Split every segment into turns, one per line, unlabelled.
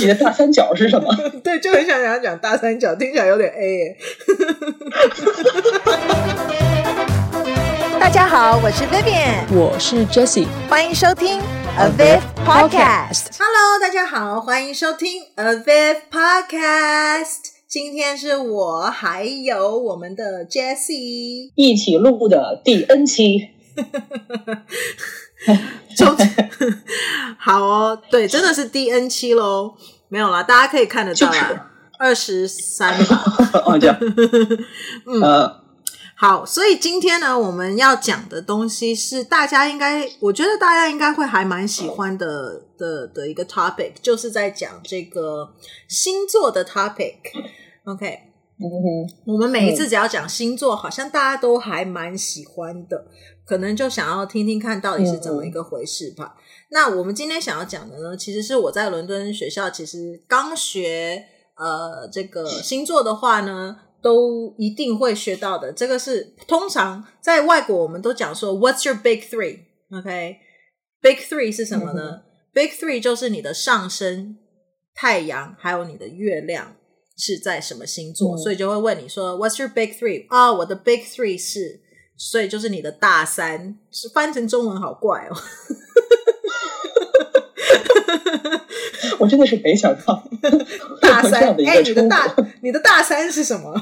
你的大三角是什么？
对，就很想想讲大三角，听起来有点 A 耶。
大家好，我是 Vivian，
我是 Jessie，
欢迎收听 Aviv Podcast。
Hello，大家好，欢迎收听 Aviv Podcast。今天是我还有我们的 Jessie
一起录的第 N 期。
就 好哦，对，真的是 D N 期喽，没有啦，大家可以看得到啦，二十三吧，
哦，这样，
嗯，呃、好，所以今天呢，我们要讲的东西是大家应该，我觉得大家应该会还蛮喜欢的的的一个 topic，就是在讲这个星座的 topic，OK，、
嗯哼，
我们每一次只要讲星座，好像大家都还蛮喜欢的。可能就想要听听看到底是怎么一个回事吧。嗯、那我们今天想要讲的呢，其实是我在伦敦学校，其实刚学呃这个星座的话呢，都一定会学到的。这个是通常在外国我们都讲说，What's your big three？OK，big、okay? three 是什么呢、嗯？Big three 就是你的上升、太阳还有你的月亮是在什么星座，嗯、所以就会问你说，What's your big three？啊、哦，我的 big three 是。所以就是你的大三，是翻成中文好怪哦。
我真的是没想到
大三。哎、欸，你的大你的大三是什么？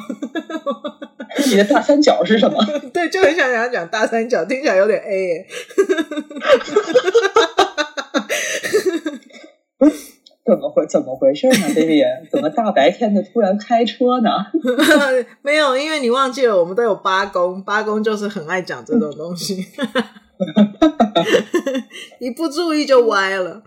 你的大三角是什么？
对，就很想想讲大三角，听起来有点 A 耶。
怎么回怎么回事呢，Baby？怎么大白天的突然开车呢？
没有，因为你忘记了，我们都有八公，八公就是很爱讲这种东西，一不注意就歪了。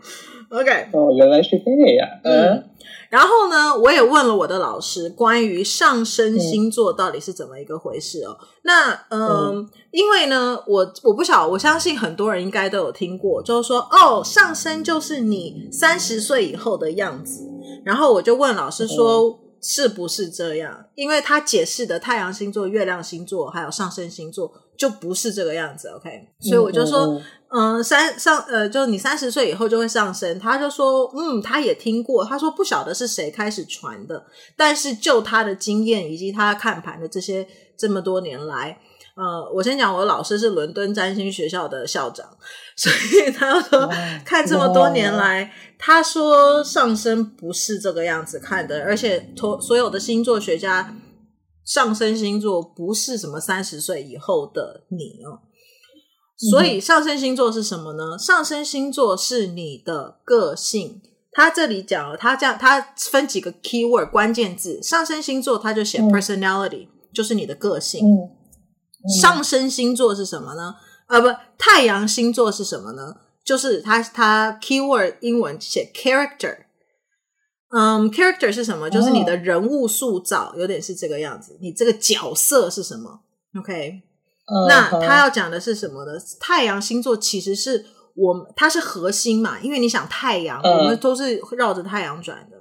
OK，
哦，原来是这样。
嗯。然后呢，我也问了我的老师关于上升星座到底是怎么一个回事哦。嗯、那嗯，嗯，因为呢，我我不晓得，我相信很多人应该都有听过，就是说哦，上升就是你三十岁以后的样子。然后我就问老师说，嗯、是不是这样？因为他解释的太阳星座、月亮星座还有上升星座就不是这个样子。OK，所以我就说。嗯三上呃，就你三十岁以后就会上升。他就说，嗯，他也听过。他说不晓得是谁开始传的，但是就他的经验以及他看盘的这些这么多年来，呃，我先讲，我的老师是伦敦占星学校的校长，所以他说看这么多年来，他说上升不是这个样子看的，而且所所有的星座学家上升星座不是什么三十岁以后的你哦。所以上升星座是什么呢？上升星座是你的个性。他这里讲了，他这样，他分几个 keyword 关键字。上升星座他就写 personality，、嗯、就是你的个性、嗯嗯。上升星座是什么呢？啊，不，太阳星座是什么呢？就是他他 keyword 英文写 character。嗯，character 是什么？就是你的人物塑造，有点是这个样子。你这个角色是什么？OK。那他要讲的是什么呢？太阳星座其实是我们，它是核心嘛，因为你想太阳，我们都是绕着太阳转的。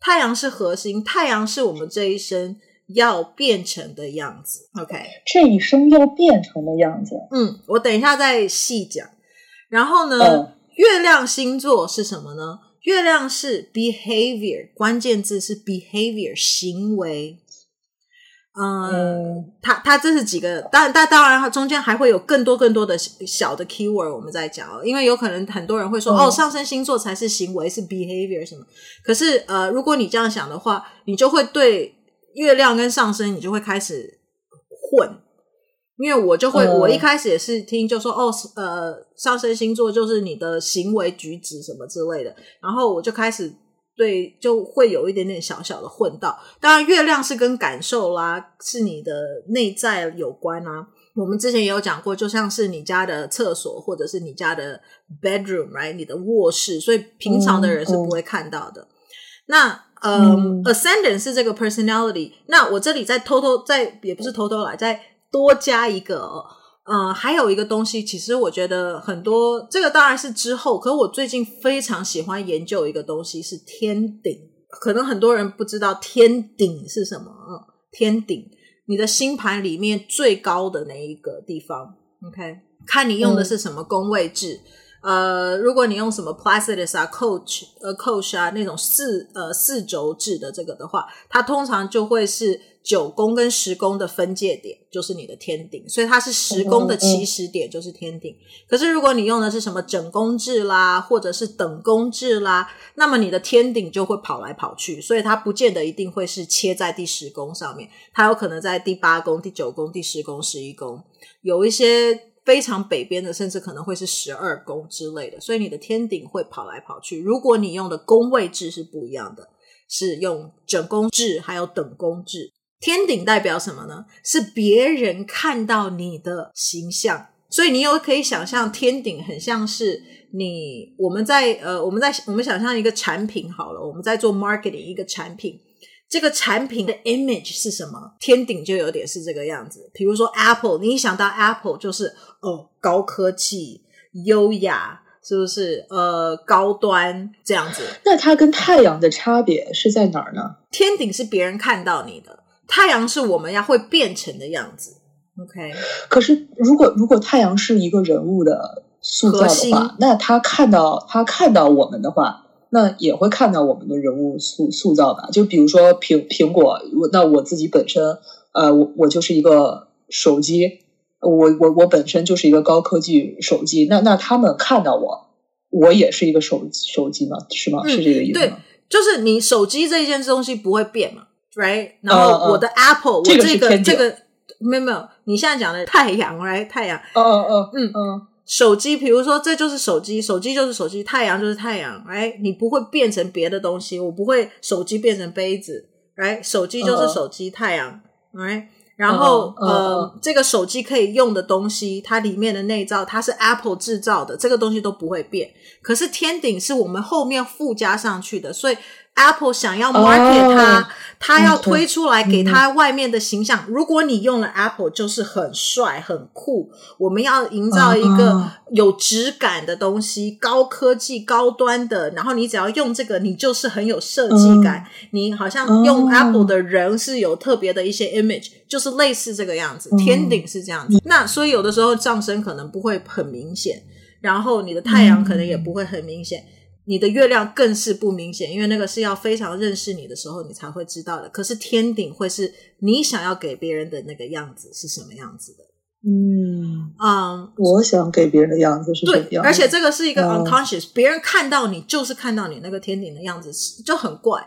太阳是核心，太阳是我们这一生要变成的样子。OK，
这一生要变成的样子。
嗯，我等一下再细讲。然后呢，月亮星座是什么呢？月亮是 behavior，关键字是 behavior，行为。嗯，它它这是几个，当然，但当然，它中间还会有更多更多的小的 keyword，我们在讲，因为有可能很多人会说，嗯、哦，上升星座才是行为，是 behavior 什么。可是，呃，如果你这样想的话，你就会对月亮跟上升，你就会开始混，因为我就会，嗯、我一开始也是听就说，哦，呃，上升星座就是你的行为举止什么之类的，然后我就开始。对，就会有一点点小小的混到。当然，月亮是跟感受啦，是你的内在有关啊。我们之前也有讲过，就像是你家的厕所，或者是你家的 bedroom，right？你的卧室，所以平常的人是不会看到的。嗯、那嗯，ascendant 是这个 personality。那我这里再偷偷再，也不是偷偷来，再多加一个、哦。嗯，还有一个东西，其实我觉得很多，这个当然是之后。可是我最近非常喜欢研究一个东西，是天顶。可能很多人不知道天顶是什么啊？天顶，你的星盘里面最高的那一个地方。OK，看你用的是什么宫位制。呃，如果你用什么 Placidus 啊、Coach 呃 Coach 啊那种四呃四轴制的这个的话，它通常就会是九宫跟十宫的分界点，就是你的天顶，所以它是十宫的起始点就是天顶。可是如果你用的是什么整宫制啦，或者是等宫制啦，那么你的天顶就会跑来跑去，所以它不见得一定会是切在第十宫上面，它有可能在第八宫、第九宫、第十宫、十一宫，有一些。非常北边的，甚至可能会是十二宫之类的，所以你的天顶会跑来跑去。如果你用的宫位制是不一样的，是用整宫制还有等宫制。天顶代表什么呢？是别人看到你的形象，所以你有可以想象天顶很像是你我们在呃我们在我们想象一个产品好了，我们在做 marketing 一个产品。这个产品的 image 是什么？天顶就有点是这个样子。比如说 Apple，你一想到 Apple 就是哦，高科技、优雅，是不是？呃，高端这样子。
那它跟太阳的差别是在哪儿呢？
天顶是别人看到你的，太阳是我们要会变成的样子。OK。
可是如果如果太阳是一个人物的塑造的话，那他看到他看到我们的话。那也会看到我们的人物塑塑造吧，就比如说苹苹果，我那我自己本身，呃，我我就是一个手机，我我我本身就是一个高科技手机，那那他们看到我，我也是一个手手机嘛？是吗？嗯、是这个意思吗？
对，就是你手机这一件东西不会变嘛，right？然后我的 Apple，、uh, uh, 我这个这个，没有没有，你现在讲的太阳，right？太阳，
嗯嗯嗯嗯嗯。
手机，比如说，这就是手机，手机就是手机，太阳就是太阳，，right？，你不会变成别的东西，我不会手机变成杯子，，right？，手机就是手机，uh. 太阳，哎，然后、uh. 呃，这个手机可以用的东西，它里面的内造，它是 Apple 制造的，这个东西都不会变。可是天顶是我们后面附加上去的，所以。Apple 想要 market 它，它、oh, 要推出来给它外面的形象。嗯、如果你用了 Apple，就是很帅、很酷。我们要营造一个有质感的东西，uh. 高科技、高端的。然后你只要用这个，你就是很有设计感。Uh. 你好像用 Apple 的人是有特别的一些 image，、uh. 就是类似这个样子。天顶是这样子。Uh. 那所以有的时候上升可能不会很明显，然后你的太阳可能也不会很明显。Uh. 你的月亮更是不明显，因为那个是要非常认识你的时候，你才会知道的。可是天顶会是你想要给别人的那个样子是什么样子的？
嗯
嗯，
我想给别人的样子是什么样子？
对，而且这个是一个 unconscious，嗯，别人看到你就是看到你那个天顶的样子，就很怪。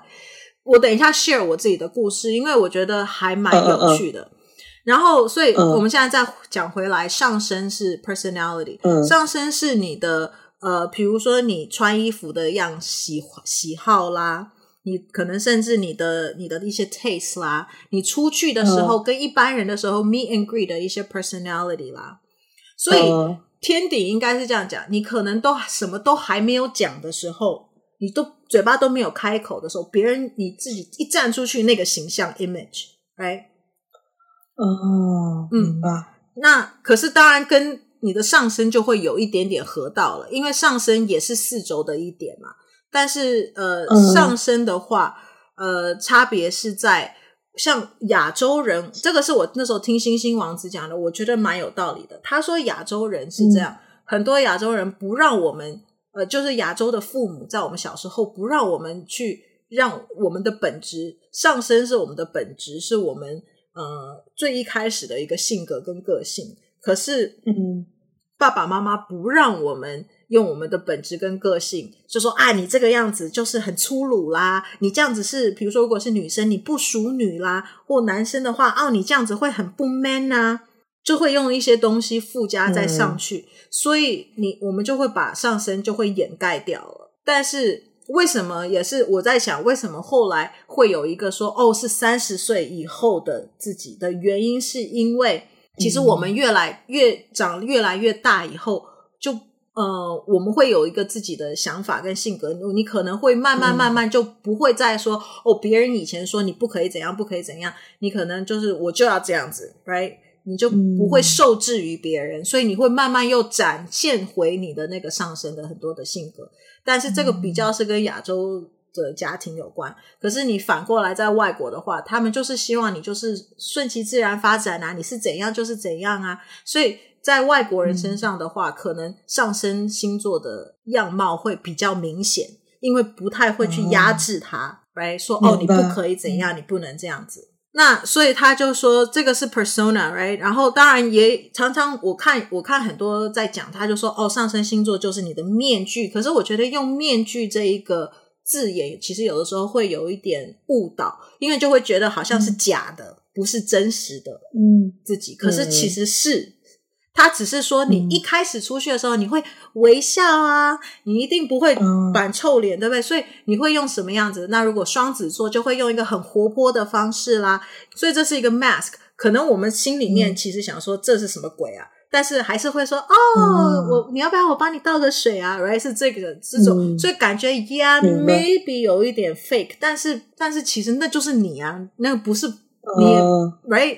我等一下 share 我自己的故事，因为我觉得还蛮有趣的。嗯嗯嗯，然后，所以我们现在再讲回来，上升是 personality，嗯，上升是你的。呃，比如说你穿衣服的样喜喜好啦，你可能甚至你的你的一些 taste 啦，你出去的时候、嗯、跟一般人的时候 meet and greet 的一些 personality 啦，所以、嗯、天底应该是这样讲，你可能都什么都还没有讲的时候，你都嘴巴都没有开口的时候，别人你自己一站出去那个形象 image，right？
哦，嗯啊，
那可是当然跟。你的上升就会有一点点合到了，因为上升也是四轴的一点嘛。但是呃、嗯，上升的话，呃，差别是在像亚洲人，这个是我那时候听星星王子讲的，我觉得蛮有道理的。他说亚洲人是这样，嗯、很多亚洲人不让我们，呃，就是亚洲的父母在我们小时候不让我们去让我们的本质上升是我们的本质，是我们呃最一开始的一个性格跟个性。可是，嗯。爸爸妈妈不让我们用我们的本质跟个性，就说啊，你这个样子就是很粗鲁啦，你这样子是，比如说如果是女生，你不淑女啦，或男生的话，哦，你这样子会很不 man 呐，就会用一些东西附加在上去，嗯、所以你我们就会把上身就会掩盖掉了。但是为什么也是我在想，为什么后来会有一个说哦，是三十岁以后的自己的原因，是因为。其实我们越来越长，越来越大以后，就呃，我们会有一个自己的想法跟性格。你可能会慢慢慢慢就不会再说、嗯、哦，别人以前说你不可以怎样，不可以怎样，你可能就是我就要这样子，right？你就不会受制于别人、嗯，所以你会慢慢又展现回你的那个上升的很多的性格。但是这个比较是跟亚洲。的家庭有关，可是你反过来在外国的话，他们就是希望你就是顺其自然发展啊，你是怎样就是怎样啊。所以在外国人身上的话，嗯、可能上升星座的样貌会比较明显，因为不太会去压制他，right? 说哦，你不可以怎样，嗯、你不能这样子。那所以他就说这个是 persona，right？然后当然也常常我看我看很多在讲，他就说哦，上升星座就是你的面具。可是我觉得用面具这一个字眼，其实有的时候会有一点误导，因为就会觉得好像是假的，嗯、不是真实的，嗯，自己。可是其实是。嗯他只是说，你一开始出去的时候，你会微笑啊，你一定不会板臭脸，对不对？所以你会用什么样子？那如果双子座就会用一个很活泼的方式啦。所以这是一个 mask。可能我们心里面其实想说这是什么鬼啊？但是还是会说哦，我你要不要我帮你倒个水啊？Right？是这个这种，所以感觉 Yeah maybe 有一点 fake，但是但是其实那就是你啊，那个不是你，Right？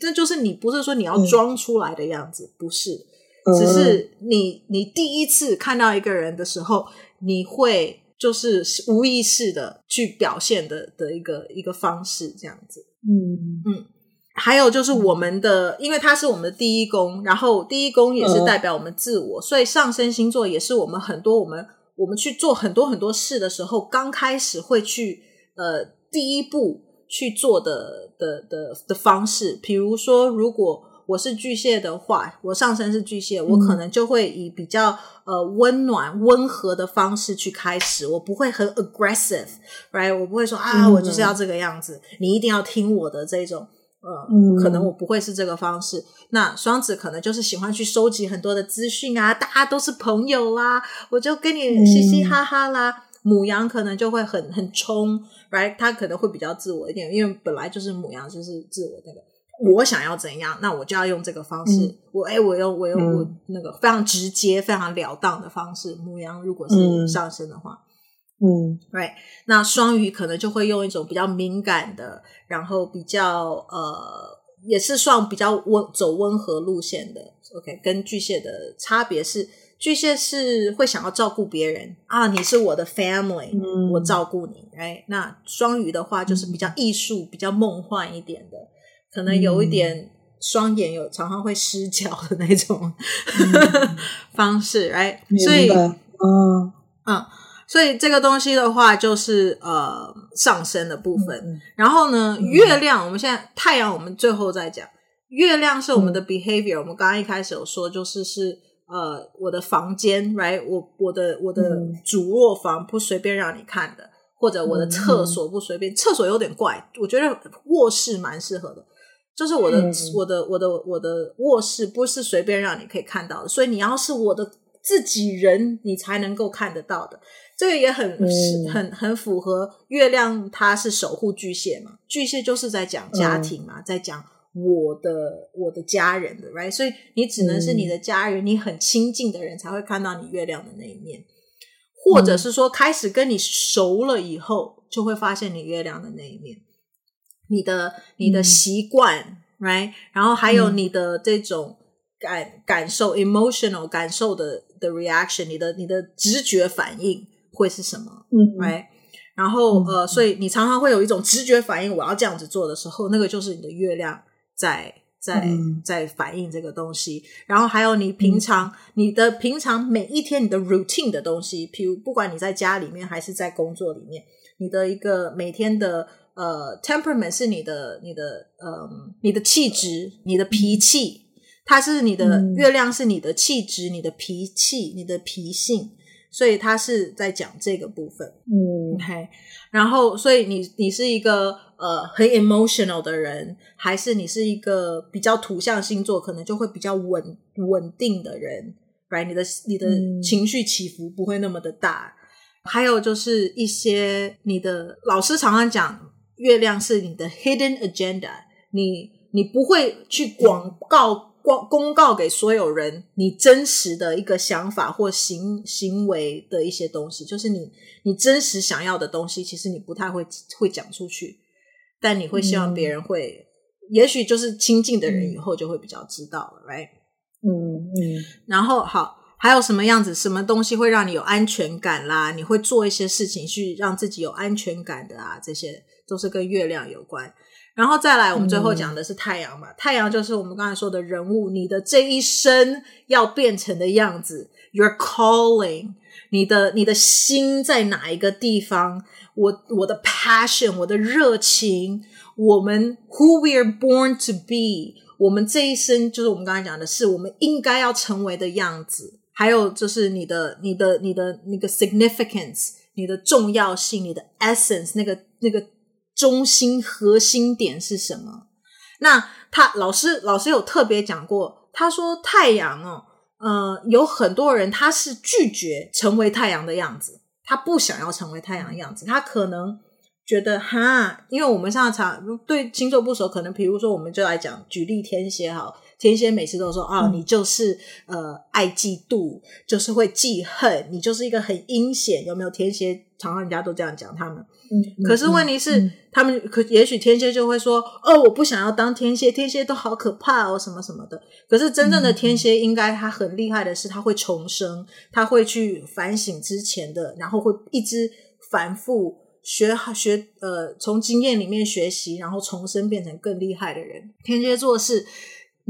那就是你，不是说你要装出来的样子，嗯、不是，只是你你第一次看到一个人的时候，你会就是无意识的去表现的的一个一个方式，这样子。嗯嗯，还有就是我们的，因为它是我们的第一宫，然后第一宫也是代表我们自我，嗯、所以上升星座也是我们很多我们我们去做很多很多事的时候，刚开始会去呃第一步去做的。的的的方式，比如说，如果我是巨蟹的话，我上升是巨蟹，嗯、我可能就会以比较呃温暖、温和的方式去开始，我不会很 aggressive，right？我不会说啊，我就是要这个样子，嗯、你一定要听我的这种，呃，嗯、可能我不会是这个方式。那双子可能就是喜欢去收集很多的资讯啊，大家都是朋友啦，我就跟你嘻嘻哈哈啦。嗯牡羊可能就会很很冲，right？他可能会比较自我一点，因为本来就是母羊就是自我那个，我想要怎样，那我就要用这个方式。嗯、我哎，我用我用我那个非常直接、非常了当的方式。母羊如果是上升的话，嗯，right？那双鱼可能就会用一种比较敏感的，然后比较呃，也是算比较温走温和路线的。OK，跟巨蟹的差别是。巨蟹是会想要照顾别人啊，你是我的 family，、嗯、我照顾你。哎，那双鱼的话就是比较艺术、嗯、比较梦幻一点的，可能有一点双眼有常常会失焦的那种、嗯、方式。哎，所以，嗯嗯，所以这个东西的话就是呃上升的部分。嗯、然后呢，嗯、月亮我们现在太阳我们最后再讲，月亮是我们的 behavior、嗯。我们刚刚一开始有说就是是。呃，我的房间，right？我我的我的主卧房不随便让你看的，或者我的厕所不随便，厕所有点怪，我觉得卧室蛮适合的。就是我的我的我的我的卧室不是随便让你可以看到的，所以你要是我的自己人，你才能够看得到的。这个也很很很符合月亮，它是守护巨蟹嘛，巨蟹就是在讲家庭嘛，在讲。我的我的家人的，right？所以你只能是你的家人，嗯、你很亲近的人才会看到你月亮的那一面，或者是说开始跟你熟了以后，就会发现你月亮的那一面，你的你的习惯、嗯、，right？然后还有你的这种感感受、嗯、emotional 感受的的 reaction，你的你的直觉反应会是什么？嗯，right？然后呃，所以你常常会有一种直觉反应，我要这样子做的时候，那个就是你的月亮。在在在反映这个东西，然后还有你平常、嗯、你的平常每一天你的 routine 的东西，譬如不管你在家里面还是在工作里面，你的一个每天的呃 temperament 是你的你的呃你的气质，你的脾气，它是你的、嗯、月亮是你的气质，你的脾气，你的脾性，所以他是在讲这个部分。嗯，OK，然后所以你你是一个。呃，很 emotional 的人，还是你是一个比较土象星座，可能就会比较稳稳定的人，right？你的你的情绪起伏不会那么的大。嗯、还有就是一些你的老师常常讲，月亮是你的 hidden agenda，你你不会去广告公公告给所有人你真实的一个想法或行行为的一些东西，就是你你真实想要的东西，其实你不太会会讲出去。但你会希望别人会，嗯、也许就是亲近的人以后就会比较知道了，right？嗯嗯。然后好，还有什么样子？什么东西会让你有安全感啦？你会做一些事情去让自己有安全感的啊？这些都是跟月亮有关。然后再来，我们最后讲的是太阳嘛。嗯、太阳就是我们刚才说的人物，你的这一生要变成的样子。Your calling，你的你的心在哪一个地方？我我的 passion，我的热情，我们 who we are born to be，我们这一生就是我们刚才讲的是我们应该要成为的样子。还有就是你的、你的、你的那个 significance，你的重要性，你的 essence，那个那个中心核心点是什么？那他老师老师有特别讲过，他说太阳哦，呃，有很多人他是拒绝成为太阳的样子，他不想要成为太阳的样子，他可能觉得哈，因为我们上常对星座不熟，可能比如说我们就来讲举例天蝎哈。天蝎每次都说啊、哦，你就是呃爱嫉妒，就是会记恨，你就是一个很阴险，有没有？天蝎常常人家都这样讲他们。嗯，可是问题是，嗯、他们可也许天蝎就会说，哦，我不想要当天蝎，天蝎都好可怕哦，什么什么的。可是真正的天蝎，应该他很厉害的是，他会重生，他会去反省之前的，然后会一直反复学学呃，从经验里面学习，然后重生变成更厉害的人。天蝎座是。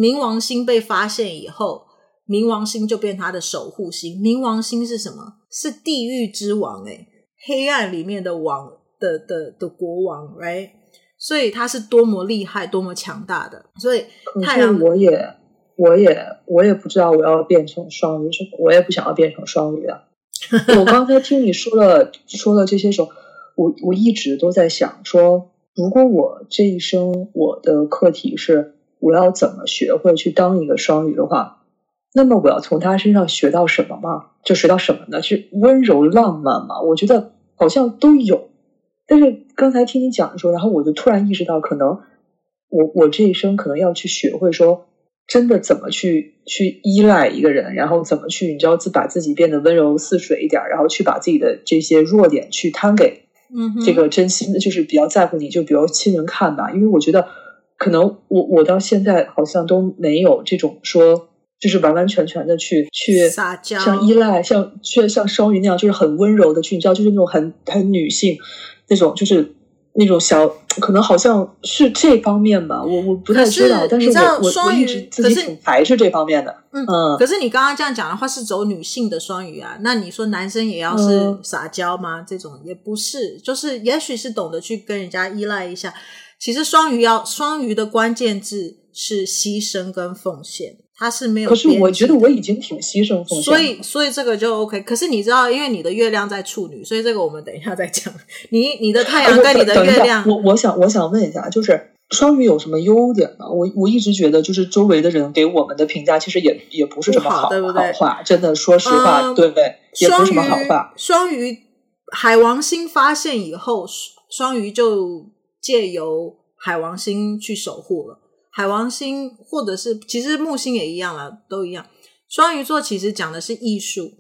冥王星被发现以后，冥王星就变他的守护星。冥王星是什么？是地狱之王，诶，黑暗里面的王的的的国王，right？所以他是多么厉害、多么强大的。所以太阳，
我也，我也，我也不知道我要变成双鱼，我也不想要变成双鱼啊。我刚才听你说了说了这些时候，我我一直都在想说，如果我这一生我的课题是。我要怎么学会去当一个双鱼的话，那么我要从他身上学到什么吗？就学到什么呢？是温柔浪漫吗？我觉得好像都有。但是刚才听你讲的时候，然后我就突然意识到，可能我我这一生可能要去学会说，真的怎么去去依赖一个人，然后怎么去，你知道，自把自己变得温柔似水一点，然后去把自己的这些弱点去摊给，嗯，这个真心的，就是比较在乎你，就比如亲人看吧，因为我觉得。可能我我到现在好像都没有这种说，就是完完全全的去去
撒娇，
像依赖，像却像双鱼那样，就是很温柔的去，你知道，就是那种很很女性那种，就是那种小，可能好像是这方面吧，我我不太知道，但是我我我一直自己挺排斥这方面的，
嗯嗯。可是你刚刚这样讲的话，是走女性的双鱼啊，那你说男生也要是撒娇吗？嗯、这种也不是，就是也许是懂得去跟人家依赖一下。其实双鱼要双鱼的关键字是牺牲跟奉献，它是没有。
可是我觉得我已经挺牺牲奉献，
所以所以这个就 OK。可是你知道，因为你的月亮在处女，所以这个我们等一下再讲。你你的太阳跟你的月亮，
我我想我想问一下，就是双鱼有什么优点呢？我我一直觉得，就是周围的人给我们的评价，其实也也不是什么好，对不对？好话，真的，说实话，嗯、对不对？也不是什么好话。
双鱼海王星发现以后，双鱼就。借由海王星去守护了，海王星或者是其实木星也一样啦，都一样。双鱼座其实讲的是艺术，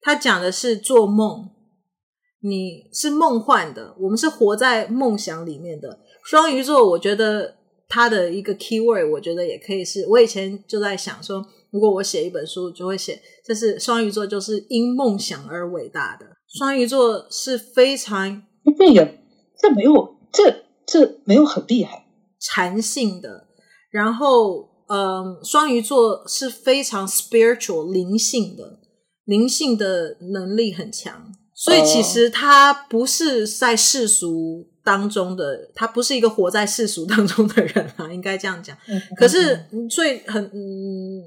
他讲的是做梦，你是梦幻的，我们是活在梦想里面的。双鱼座，我觉得他的一个 keyword，我觉得也可以是，我以前就在想说，如果我写一本书，就会写，这是双鱼座，就是因梦想而伟大的。双鱼座是非常
那个。这没有，这这没有很厉害，
禅性的。然后，嗯，双鱼座是非常 spiritual 灵性的，灵性的能力很强。所以，其实他不是在世俗当中的，他不是一个活在世俗当中的人啊，应该这样讲。可是，所以很，嗯，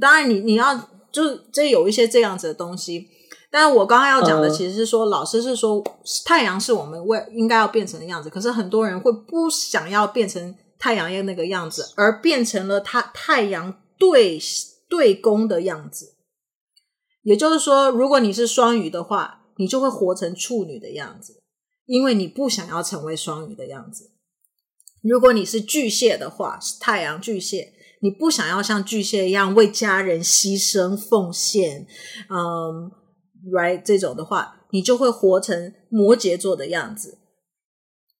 当然你，你你要就是这有一些这样子的东西。但是我刚刚要讲的其实是说，老师是说太阳是我们为应该要变成的样子，可是很多人会不想要变成太阳那个样子，而变成了他太阳对对宫的样子。也就是说，如果你是双鱼的话，你就会活成处女的样子，因为你不想要成为双鱼的样子。如果你是巨蟹的话，是太阳巨蟹，你不想要像巨蟹一样为家人牺牲奉献，嗯。Right，这种的话，你就会活成摩羯座的样子，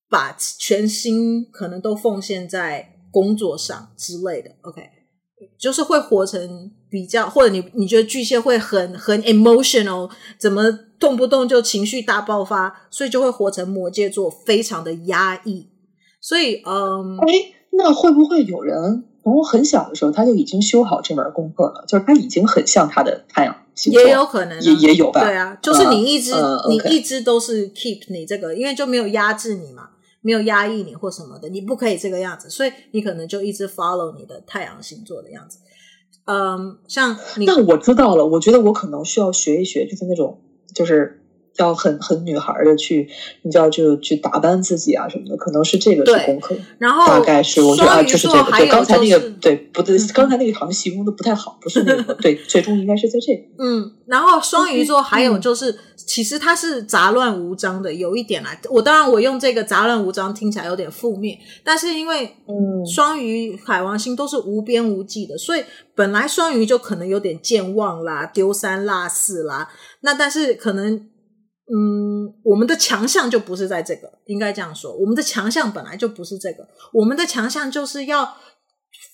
把全心可能都奉献在工作上之类的。OK，就是会活成比较，或者你你觉得巨蟹会很很 emotional，怎么动不动就情绪大爆发，所以就会活成摩羯座，非常的压抑。所以，嗯，
哎，那会不会有人从很小的时候他就已经修好这门功课了？就是他已经很像他的太阳星座，
也有可能，
也也有吧？
对啊，就是你一直、你一直都是 keep 你这个，因为就没有压制你嘛。没有压抑你或什么的，你不可以这个样子，所以你可能就一直 follow 你的太阳星座的样子。嗯，像你，
那我知道了，我觉得我可能需要学一学，就是那种，就是。要很很女孩的去，你就要就去打扮自己啊什么的，可能是这个是功课。
然后
大概是我觉得啊，就是这个。对，刚才那个对，不对，
嗯、
刚才那个好像形容的不太好，不是那个 对，最终应该是在这个。
嗯，然后双鱼座还有就是，嗯、其实它是杂乱无章的，有一点啦。我当然我用这个杂乱无章听起来有点负面，但是因为嗯，双鱼海王星都是无边无际的，所以本来双鱼就可能有点健忘啦、丢三落四啦。那但是可能。嗯，我们的强项就不是在这个，应该这样说。我们的强项本来就不是这个，我们的强项就是要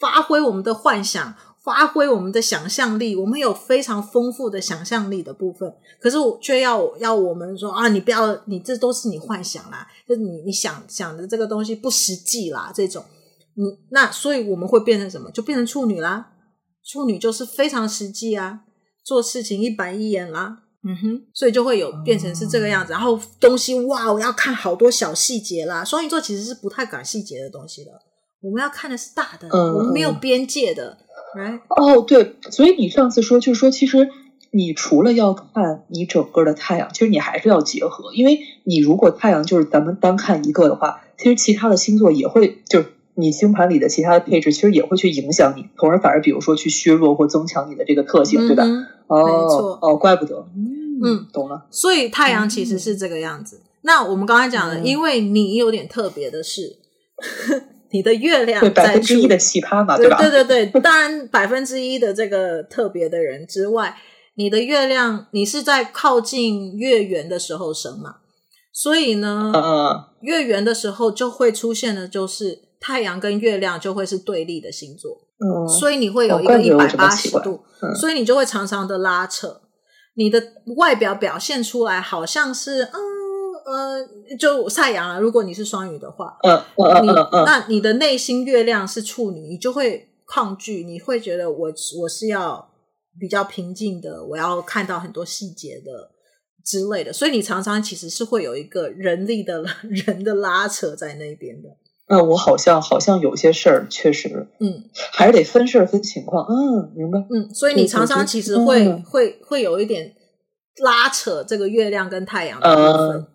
发挥我们的幻想，发挥我们的想象力。我们有非常丰富的想象力的部分，可是我却要要我们说啊，你不要，你这都是你幻想啦，就是你你想想的这个东西不实际啦，这种，你那所以我们会变成什么？就变成处女啦。处女就是非常实际啊，做事情一板一眼啦。嗯哼，所以就会有变成是这个样子，嗯、然后东西哇，我要看好多小细节啦。双鱼座其实是不太敢细节的东西的，我们要看的是大的，
嗯、
我们没有边界的。
嗯、哦，对，所以你上次说就是说，其实你除了要看你整个的太阳，其实你还是要结合，因为你如果太阳就是咱们单看一个的话，其实其他的星座也会就是。你星盘里的其他的配置其实也会去影响你，从而反而比如说去削弱或增强你的这个特性，嗯、对吧？哦，没错，哦，怪不得，嗯，懂了。
所以太阳其实是这个样子。嗯、那我们刚才讲的，嗯、因为你有点特别的是，你的月亮在
百分之一的奇葩嘛，对吧？
对对对对，当然百分之一的这个特别的人之外，你的月亮你是在靠近月圆的时候生嘛？所以呢，
嗯、
月圆的时候就会出现的就是。太阳跟月亮就会是对立的星座，
嗯，
所以你会有一个一百八十度，嗯、所以你就会常常的拉扯，你的外表表现出来好像是，嗯呃，就太阳啊，如果你是双鱼的话，
嗯嗯
你
嗯嗯，
那你的内心月亮是处女，你就会抗拒，你会觉得我我是要比较平静的，我要看到很多细节的之类的，所以你常常其实是会有一个人力的 人的拉扯在那边的。
那我好像好像有些事儿确实，
嗯，
还是得分事儿分情况，嗯，明白，
嗯，所以你常常其实会、嗯、会会有一点拉扯这个月亮跟太阳的部分，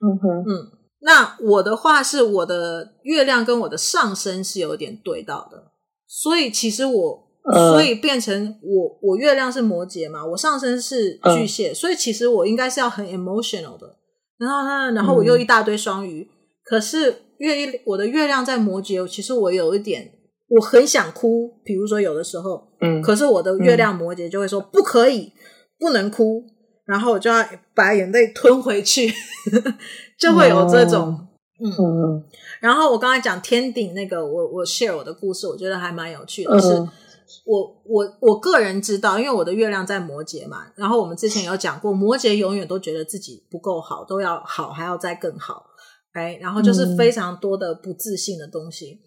嗯哼，
嗯，那我的话是我的月亮跟我的上升是有点对到的，所以其实我，
嗯、
所以变成我我月亮是摩羯嘛，我上升是巨蟹，嗯、所以其实我应该是要很 emotional 的，然后呢，然后我又一大堆双鱼，嗯、可是。月我的月亮在摩羯，其实我有一点，我很想哭。比如说有的时候，
嗯，
可是我的月亮摩羯就会说、嗯、不可以，不能哭，然后我就要把眼泪吞回去，就会有这种，
哦、
嗯。
嗯
然后我刚才讲天顶那个，我我 share 我的故事，我觉得还蛮有趣的是，
嗯、
我我我个人知道，因为我的月亮在摩羯嘛，然后我们之前有讲过，摩羯永远都觉得自己不够好，都要好，还要再更好。哎，然后就是非常多的不自信的东西，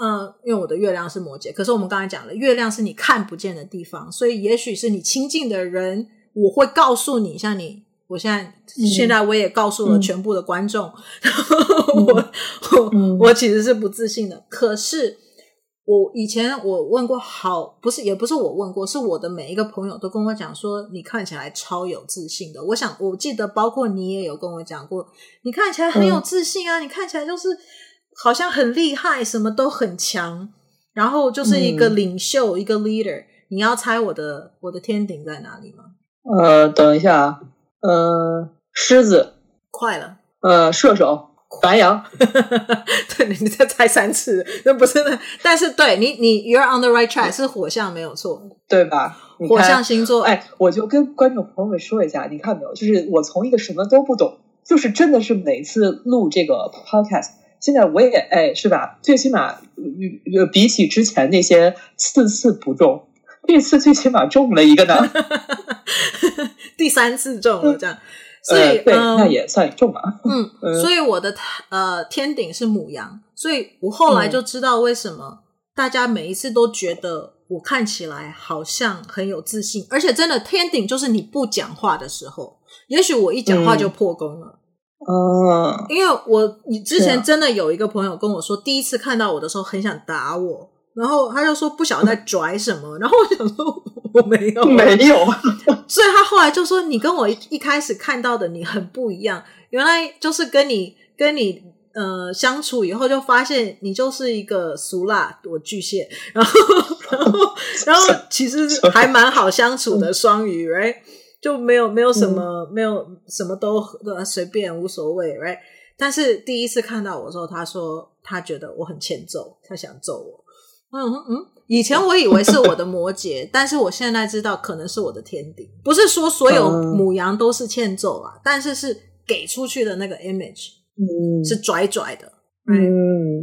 嗯、呃，因为我的月亮是摩羯，可是我们刚才讲了，月亮是你看不见的地方，所以也许是你亲近的人，我会告诉你，像你，我现在、嗯、现在我也告诉了全部的观众，嗯、我我、嗯、我其实是不自信的，可是。我以前我问过好，不是也不是我问过，是我的每一个朋友都跟我讲说，你看起来超有自信的。我想我记得包括你也有跟我讲过，你看起来很有自信啊，嗯、你看起来就是好像很厉害，什么都很强，然后就是一个领袖，嗯、一个 leader。你要猜我的我的天顶在哪里吗？
呃，等一下，呃，狮子，
快了，
呃，射手。白羊，
对，你再猜三次，那不是那，但是对你，你 you're on the right track，是火象没有错，
对吧？
火象星座，
哎，我就跟观众朋友们说一下，你看没有？就是我从一个什么都不懂，就是真的是每次录这个 podcast，现在我也哎，是吧？最起码比起之前那些次次不中，这次最起码中了一个呢，
第三次中了这样，所以、
呃、对、
嗯，
那也算重啊。
嗯，嗯，所以我的呃天顶是母羊，所以我后来就知道为什么大家每一次都觉得我看起来好像很有自信，而且真的天顶就是你不讲话的时候，也许我一讲话就破功了。
哦、嗯，
因为我你之前真的有一个朋友跟我说，第一次看到我的时候很想打我。然后他就说不晓得在拽什么，然后我想说我没有
没有，
所以他后来就说你跟我一一开始看到的你很不一样，原来就是跟你跟你呃相处以后就发现你就是一个俗辣我巨蟹，然后然后然后其实 还蛮好相处的双鱼，right？就没有没有什么、嗯、没有什么都随便无所谓，right？但是第一次看到我的时候，他说他觉得我很欠揍，他想揍我。嗯嗯，以前我以为是我的摩羯，但是我现在知道可能是我的天顶。不是说所有母羊都是欠揍啊，嗯、但是是给出去的那个 image，嗯，是拽拽的，
嗯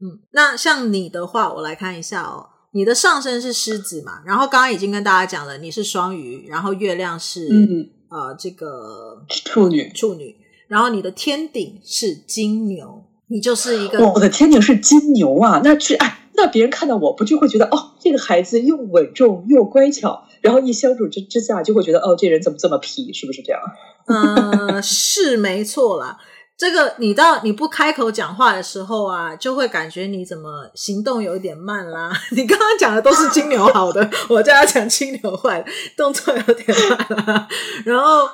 嗯。那像你的话，我来看一下哦，你的上身是狮子嘛，然后刚刚已经跟大家讲了，你是双鱼，然后月亮是、嗯、呃这个
处女，
处女，然后你的天顶是金牛，你就是一个
我的天顶是金牛啊，那去哎。那别人看到我不就会觉得哦，这个孩子又稳重又乖巧，然后一相处之之下就会觉得哦，这人怎么这么皮，是不是这样？
嗯，是没错啦。这个你到你不开口讲话的时候啊，就会感觉你怎么行动有一点慢啦。你刚刚讲的都是金牛好的，我叫他讲金牛坏的，动作有点慢啦。然后，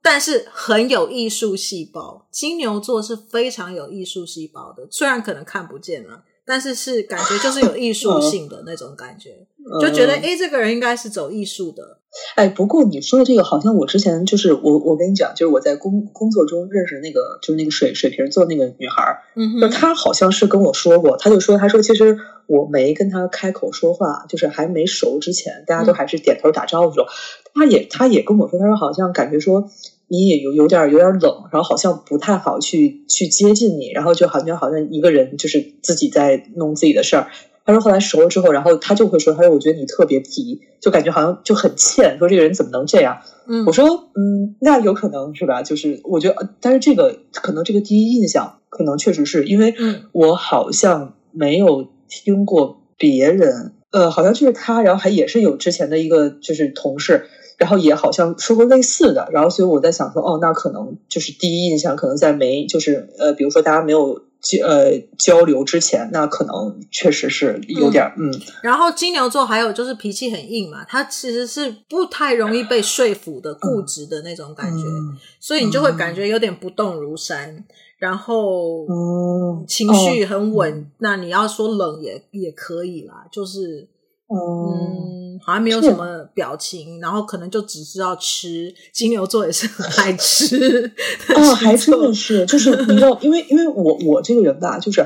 但是很有艺术细胞，金牛座是非常有艺术细胞的，虽然可能看不见了。但是是感觉就是有艺术性的那种感觉，嗯、就觉得诶这个人应该是走艺术的。
哎，不过你说的这个，好像我之前就是我，我跟你讲，就是我在工工作中认识那个，就是那个水水瓶座那个女孩嗯，就她好像是跟我说过，她就说，她说其实我没跟她开口说话，就是还没熟之前，大家都还是点头打招呼的时候，她、嗯、也她也跟我说，她说好像感觉说。你也有有点有点冷，然后好像不太好去去接近你，然后就好像好像一个人就是自己在弄自己的事儿。他说后来熟了之后，然后他就会说，他说我觉得你特别皮，就感觉好像就很欠，说这个人怎么能这样？嗯，我说嗯，那有可能是吧？就是我觉得，但是这个可能这个第一印象可能确实是因为我好像没有听过别人，呃，好像就是他，然后还也是有之前的一个就是同事。然后也好像说过类似的，然后所以我在想说，哦，那可能就是第一印象，可能在没就是呃，比如说大家没有交呃交流之前，那可能确实是有点嗯，嗯。
然后金牛座还有就是脾气很硬嘛，他其实是不太容易被说服的，固执的那种感觉，嗯、所以你就会感觉有点不动如山，嗯、然后嗯，情绪很稳。哦、那你要说冷也也可以啦，就是。嗯，好像没有什么表情，然后可能就只知道吃。金牛座也是很爱吃
哦，还真的是，就是你知道，因为因为我我这个人吧，就是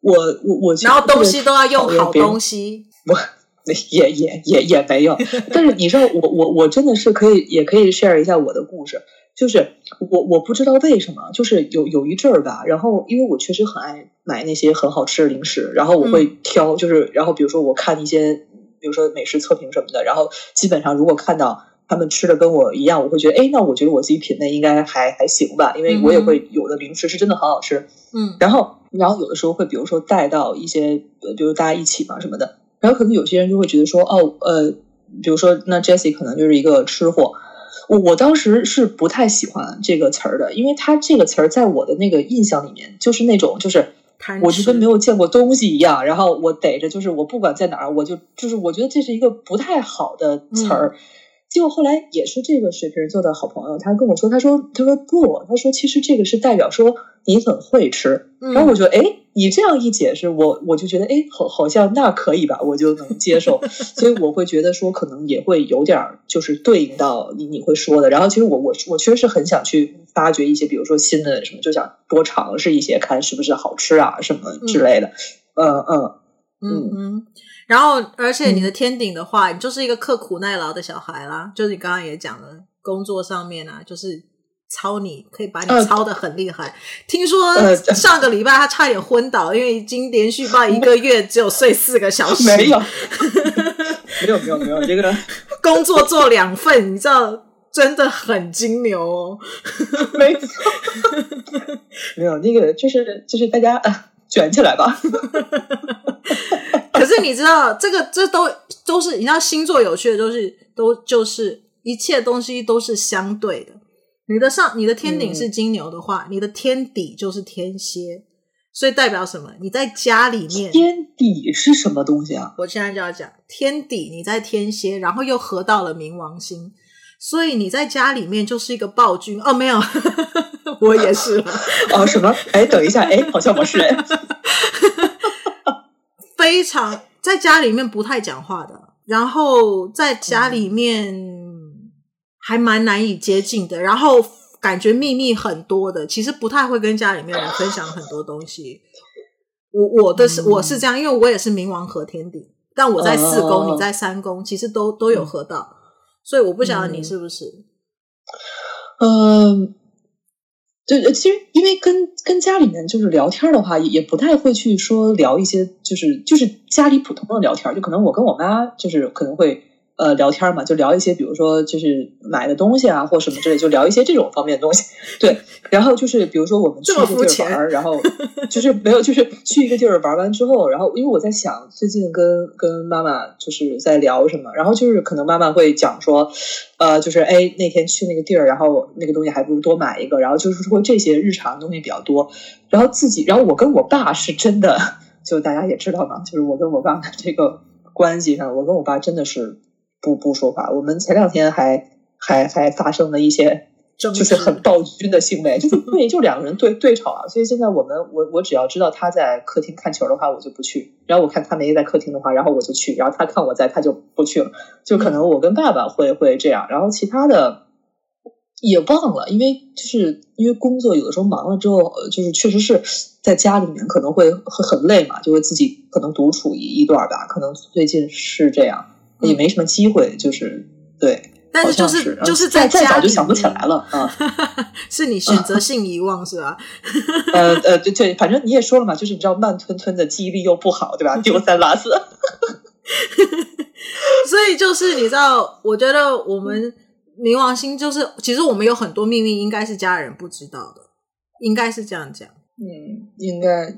我我我，
然后东西都要用好东西，
我也也也也没有。但是你知道，我我我真的是可以，也可以 share 一下我的故事。就是我我不知道为什么，就是有有一阵儿吧，然后因为我确实很爱买那些很好吃的零食，然后我会挑，就是然后比如说我看一些。比如说美食测评什么的，然后基本上如果看到他们吃的跟我一样，我会觉得，哎，那我觉得我自己品类应该还还行吧，因为我也会有的零食是真的很好吃，嗯，然后然后有的时候会比如说带到一些，比如大家一起嘛什么的，然后可能有些人就会觉得说，哦，呃，比如说那 Jessie 可能就是一个吃货，我我当时是不太喜欢这个词儿的，因为他这个词儿在我的那个印象里面就是那种就是。我就跟没有见过东西一样，然后我逮着，就是我不管在哪儿，我就就是我觉得这是一个不太好的词儿。嗯、结果后来也是这个水瓶座的好朋友，他跟我说，他说他说不，他说其实这个是代表说你很会吃。嗯、然后我觉得哎。你这样一解释，我我就觉得，哎，好，好像那可以吧，我就能接受，所以我会觉得说，可能也会有点就是对应到你你会说的。然后，其实我我我确实很想去发掘一些，比如说新的什么，就想多尝试一些，看是不是好吃啊什么之类的。嗯嗯嗯
嗯嗯。然后，而且你的天顶的话，嗯、你就是一个刻苦耐劳的小孩啦，就是你刚刚也讲了，工作上面啊，就是。操你可以把你操的很厉害，呃、听说上个礼拜他差点昏倒，因为已经连续报一个月只有睡四个小时。
没有，没有没有没有这个
工作做两份，你知道真的很金牛哦。
没错，没有那个就是就是大家啊卷起来吧。
可是你知道这个这都都是你知道星座有趣的，都是都就是一切东西都是相对的。你的上你的天顶是金牛的话，嗯、你的天底就是天蝎，所以代表什么？你在家里面
天底是什么东西啊？
我现在就要讲天底，你在天蝎，然后又合到了冥王星，所以你在家里面就是一个暴君哦。没有，我也是
哦。什么？哎，等一下，哎，好像我是哎，
非常在家里面不太讲话的，然后在家里面。嗯还蛮难以接近的，然后感觉秘密很多的，其实不太会跟家里面人分享很多东西。我我的是我是这样，因为我也是冥王合天顶，但我在四宫，哦、你在三宫，其实都都有合到，嗯、所以我不晓得你是不是。
嗯，对、呃，其实因为跟跟家里面就是聊天的话，也也不太会去说聊一些，就是就是家里普通的聊天，就可能我跟我妈就是可能会。呃，聊天嘛，就聊一些，比如说就是买的东西啊，或什么之类，就聊一些这种方面的东西。对，然后就是比如说我们去一个地儿玩，然后就是没有，就是去一个地儿玩完之后，然后因为我在想最近跟跟妈妈就是在聊什么，然后就是可能妈妈会讲说，呃，就是哎那天去那个地儿，然后那个东西还不如多买一个，然后就是说这些日常东西比较多，然后自己，然后我跟我爸是真的，就大家也知道嘛，就是我跟我爸的这个关系上，我跟我爸真的是。不不说话，我们前两天还还还发生了一些，就是很暴君的行为，就是 对，就两个人对对吵啊。所以现在我们我我只要知道他在客厅看球的话，我就不去；然后我看他没在客厅的话，然后我就去；然后他看我在，他就不去了。就可能我跟爸爸会会这样，然后其他的也忘了，因为就是因为工作有的时候忙了之后，就是确实是在家里面可能会会很累嘛，就会自己可能独处一一段吧。可能最近是这样。也没什么机会，就是对，
但是就是
是
就是在家
再早就想不起来了啊，
是你选择性遗忘是吧？
呃呃，对对，反正你也说了嘛，就是你知道慢吞吞的记忆力又不好，对吧？丢三落四，
所以就是你知道，我觉得我们冥王星就是，其实我们有很多秘密，应该是家人不知道的，应该是这样讲，
嗯，应该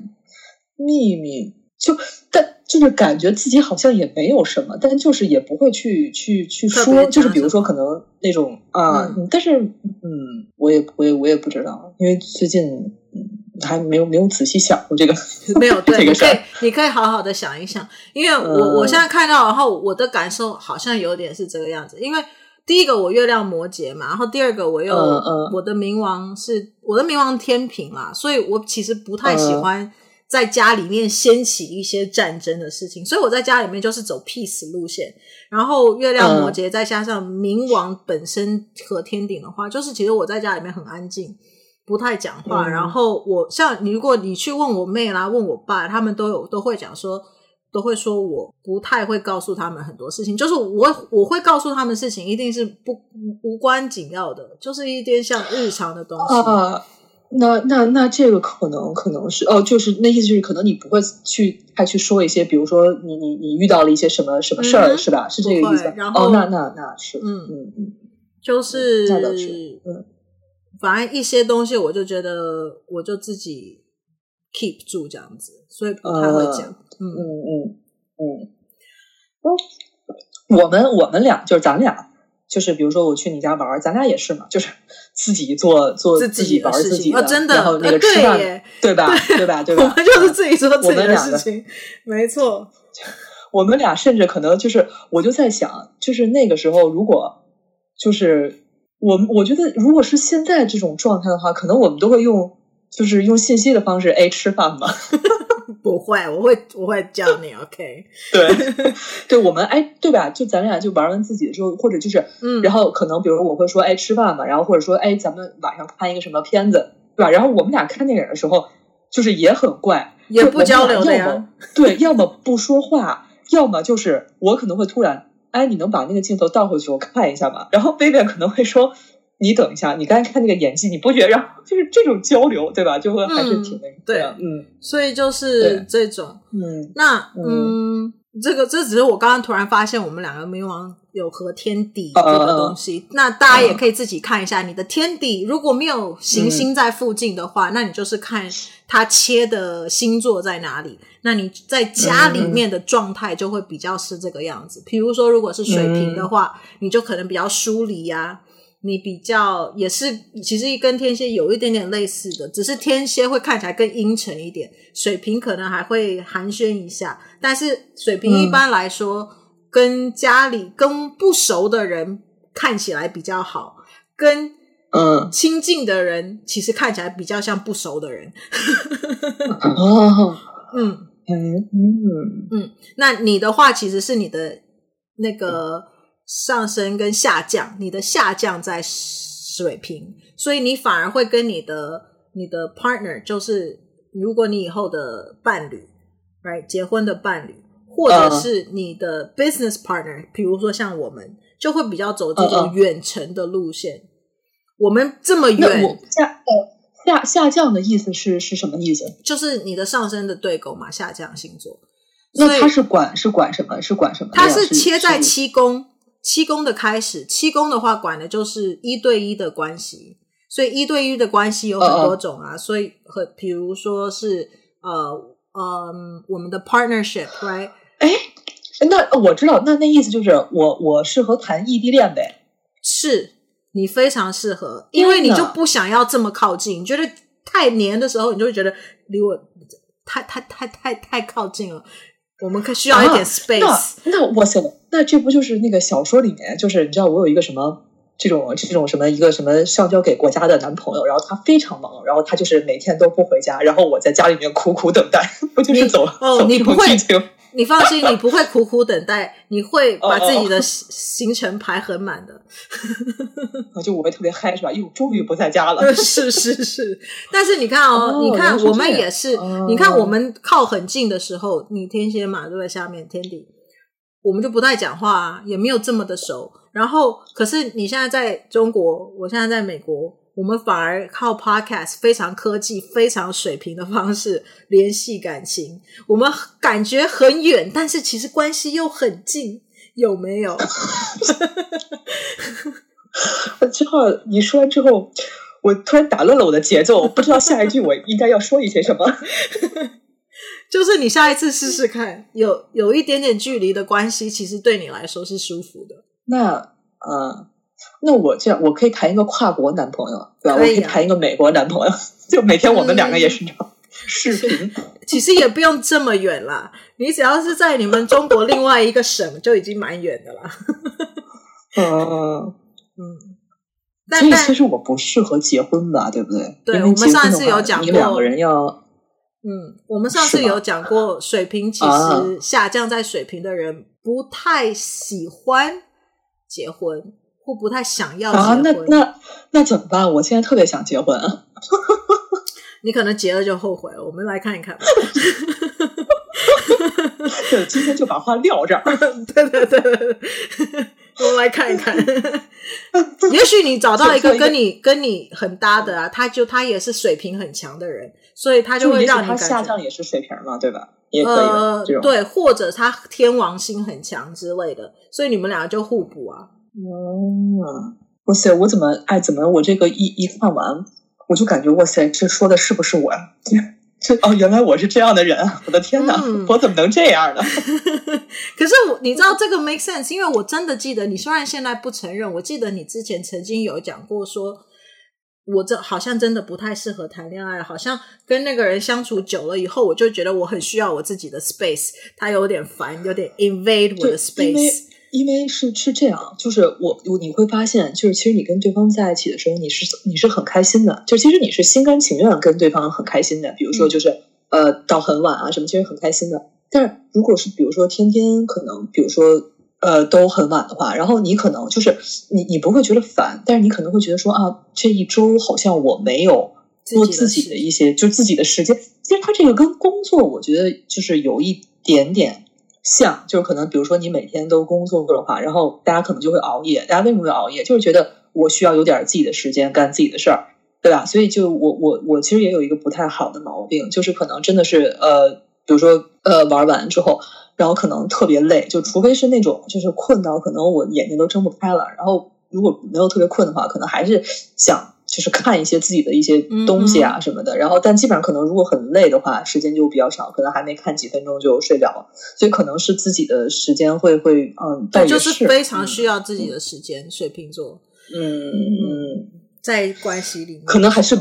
秘密就但。就是感觉自己好像也没有什么，但就是也不会去去去说，就是比如说可能那种啊，嗯、但是嗯，我也我也我也不知道，因为最近嗯还没有没有仔细想过这个，
没有 对，这个事，你可以你可以好好的想一想，因为我、嗯、我现在看到，然后我的感受好像有点是这个样子，因为第一个我月亮摩羯嘛，然后第二个我又、嗯嗯、我的冥王是我的冥王天平嘛，所以我其实不太喜欢。嗯在家里面掀起一些战争的事情，所以我在家里面就是走 peace 路线。然后月亮摩羯再加上冥王本身和天顶的话，就是其实我在家里面很安静，不太讲话。嗯、然后我像你，如果你去问我妹啦，问我爸，他们都有都会讲说，都会说我不太会告诉他们很多事情。就是我我会告诉他们事情，一定是不无关紧要的，就是一点像日常的东西。
啊那那那这个可能可能是哦，就是那意思就是可能你不会去还去说一些，比如说你你你遇到了一些什么什么事儿，嗯、是吧？是这个意思。
然后
哦，那那那是
嗯嗯嗯，就是
嗯，
反正一些东西我就觉得我就自己 keep 住这样子，所以不太会讲。
嗯嗯嗯嗯嗯，我们我们俩就是咱俩。就是比如说我去你家玩，咱俩也是嘛，就是自己做做自己玩自己的，
真的，
然后那个吃饭，对吧？对吧？对吧？
我们就是自己做自己的事情，没错。
我们俩甚至可能就是，我就在想，就是那个时候，如果就是我，我觉得如果是现在这种状态的话，可能我们都会用，就是用信息的方式，哎，吃饭嘛。
不会，我会我会叫你，OK？
对，对，我们哎，对吧？就咱俩就玩完自己的之后，或者就是，嗯，然后可能比如我会说，哎，吃饭嘛，然后或者说，哎，咱们晚上看一个什么片子，对吧？然后我们俩看电影的时候，就是也很怪，
也不交流的呀。
对，要么不说话，要么就是我可能会突然，哎，你能把那个镜头倒回去，我看一下吗？然后贝贝可能会说。你等一下，你刚才看那个演技，你不觉得就是这种交流，对吧？就会还是挺那个，
对，
嗯，
所以就是这种，
嗯，
那嗯，这个这只是我刚刚突然发现，我们两个冥王有和天底这个东西。Uh, uh, uh, 那大家也可以自己看一下，你的天底如果没有行星在附近的话，嗯、那你就是看它切的星座在哪里。那你在家里面的状态就会比较是这个样子。比如说，如果是水瓶的话，嗯、你就可能比较疏离呀。你比较也是，其实跟天蝎有一点点类似的，只是天蝎会看起来更阴沉一点，水瓶可能还会寒暄一下。但是水瓶一般来说，嗯、跟家里跟不熟的人看起来比较好，跟嗯亲近的人其实看起来比较像不熟的人。
哦，
嗯嗯嗯嗯，那你的话其实是你的那个。上升跟下降，你的下降在水平，所以你反而会跟你的你的 partner，就是如果你以后的伴侣，right 结婚的伴侣，或者是你的 business partner，比如说像我们，就会比较走这种远程的路线。我们这么远，
下呃下下降的意思是是什么意思？
就是你的上升的对勾嘛，下降星座。
那他是管是管什么？是管什么？
他是切在七宫。七宫的开始，七宫的话管的就是一对一的关系，所以一对一的关系有很多种啊，uh, uh. 所以和比如说是呃呃我们的 partnership，right？
哎，那我知道，那那意思就是我我适合谈异地恋呗？
是你非常适合，因为你就不想要这么靠近，你觉得太黏的时候，你就会觉得离我太太太太太靠近了。我们可需要一点 space。
啊、那那我想，那这不就是那个小说里面，就是你知道，我有一个什么这种这种什么一个什么上交给国家的男朋友，然后他非常忙，然后他就是每天都不回家，然后我在家里面苦苦等待，不就是走
哦？
走
你不会。你放心，你不会苦苦等待，你会把自己的行程排很满的。
哦、就我们特别嗨是吧？又，终于不在家了。
是是是，但是你看哦，哦你看我们也是，哦、你看我们靠很近的时候，你天蝎嘛都在下面天底，我们就不太讲话啊，也没有这么的熟。然后，可是你现在在中国，我现在在美国。我们反而靠 podcast 非常科技、非常水平的方式联系感情。我们感觉很远，但是其实关系又很近，有没有？
之后你说完之后，我突然打乱了我的节奏，不知道下一句我应该要说一些什么。
就是你下一次试试看，有有一点点距离的关系，其实对你来说是舒服的。
那呃。那我这样，我可以谈一个跨国男朋友，对吧？可啊、我可以谈一个美国男朋友，就每天我们两个也是这样视频。
其实也不用这么远啦，你只要是在你们中国另外一个省，就已经蛮远的啦。
嗯 嗯，所以其实我不适合结婚吧，对不对？
对，我们上次有讲过，
你两个人要，
嗯，我们上次有讲过，水平其实下降在水平的人不太喜欢结婚。或不太想要结婚啊？
那那那怎么办？我现在特别想结婚啊！
你可能结了就后悔了。我们来看一看吧。
对，今天就把话撂这儿。
对对对，我们来看一看。也许你找到一个跟你跟你很搭的啊，他就他也是水平很强的人，所以他就会让你
他下降也是水平嘛，对吧？也可以。呃，
对，或者他天王星很强之类的，所以你们两个就互补啊。
哦，哇塞！我怎么哎？怎么我这个一一看完，我就感觉哇塞，这说的是不是我呀？这哦，原来我是这样的人！我的天哪，嗯、我怎么能这样呢？
可是我，你知道这个 make sense，因为我真的记得，你虽然现在不承认，我记得你之前曾经有讲过说，说我这好像真的不太适合谈恋爱，好像跟那个人相处久了以后，我就觉得我很需要我自己的 space，他有点烦，有点 invade 我的 space。
因为是是这样，就是我我你会发现，就是其实你跟对方在一起的时候，你是你是很开心的，就其实你是心甘情愿跟对方很开心的。比如说，就是、嗯、呃到很晚啊什么，其实很开心的。但是如果是比如说天天可能，比如说呃都很晚的话，然后你可能就是你你不会觉得烦，但是你可能会觉得说啊，这一周好像我没有做自己的一些就自己的时间。其实他这个跟工作，我觉得就是有一点点。像就是可能，比如说你每天都工作过的话，然后大家可能就会熬夜。大家为什么会熬夜？就是觉得我需要有点自己的时间干自己的事儿，对吧？所以就我我我其实也有一个不太好的毛病，就是可能真的是呃，比如说呃玩完之后，然后可能特别累，就除非是那种就是困到可能我眼睛都睁不开了，然后如果没有特别困的话，可能还是想就是看一些自己的一些东西啊什么的。嗯、然后但基本上可能如果很累的话，时间就比较少，可能还没看几分钟就睡着了。所以可能是自己的时间会会嗯，
对，就是非常需要自己的时间。嗯、水瓶座，
嗯嗯。
在关系里面，
可能还是，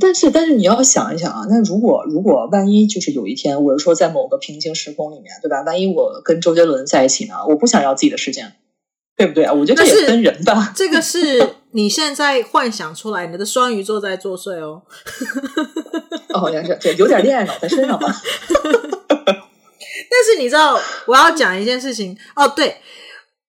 但是但是你要想一想啊，那如果如果万一就是有一天，我是说在某个平行时空里面，对吧？万一我跟周杰伦在一起呢？我不想要自己的时间，对不对啊？我觉得这也分人吧。
这个是你现在幻想出来，你的双鱼座在作祟哦。
哦，也是，对，有点恋爱脑在身上吧。
但是你知道，我要讲一件事情哦，对，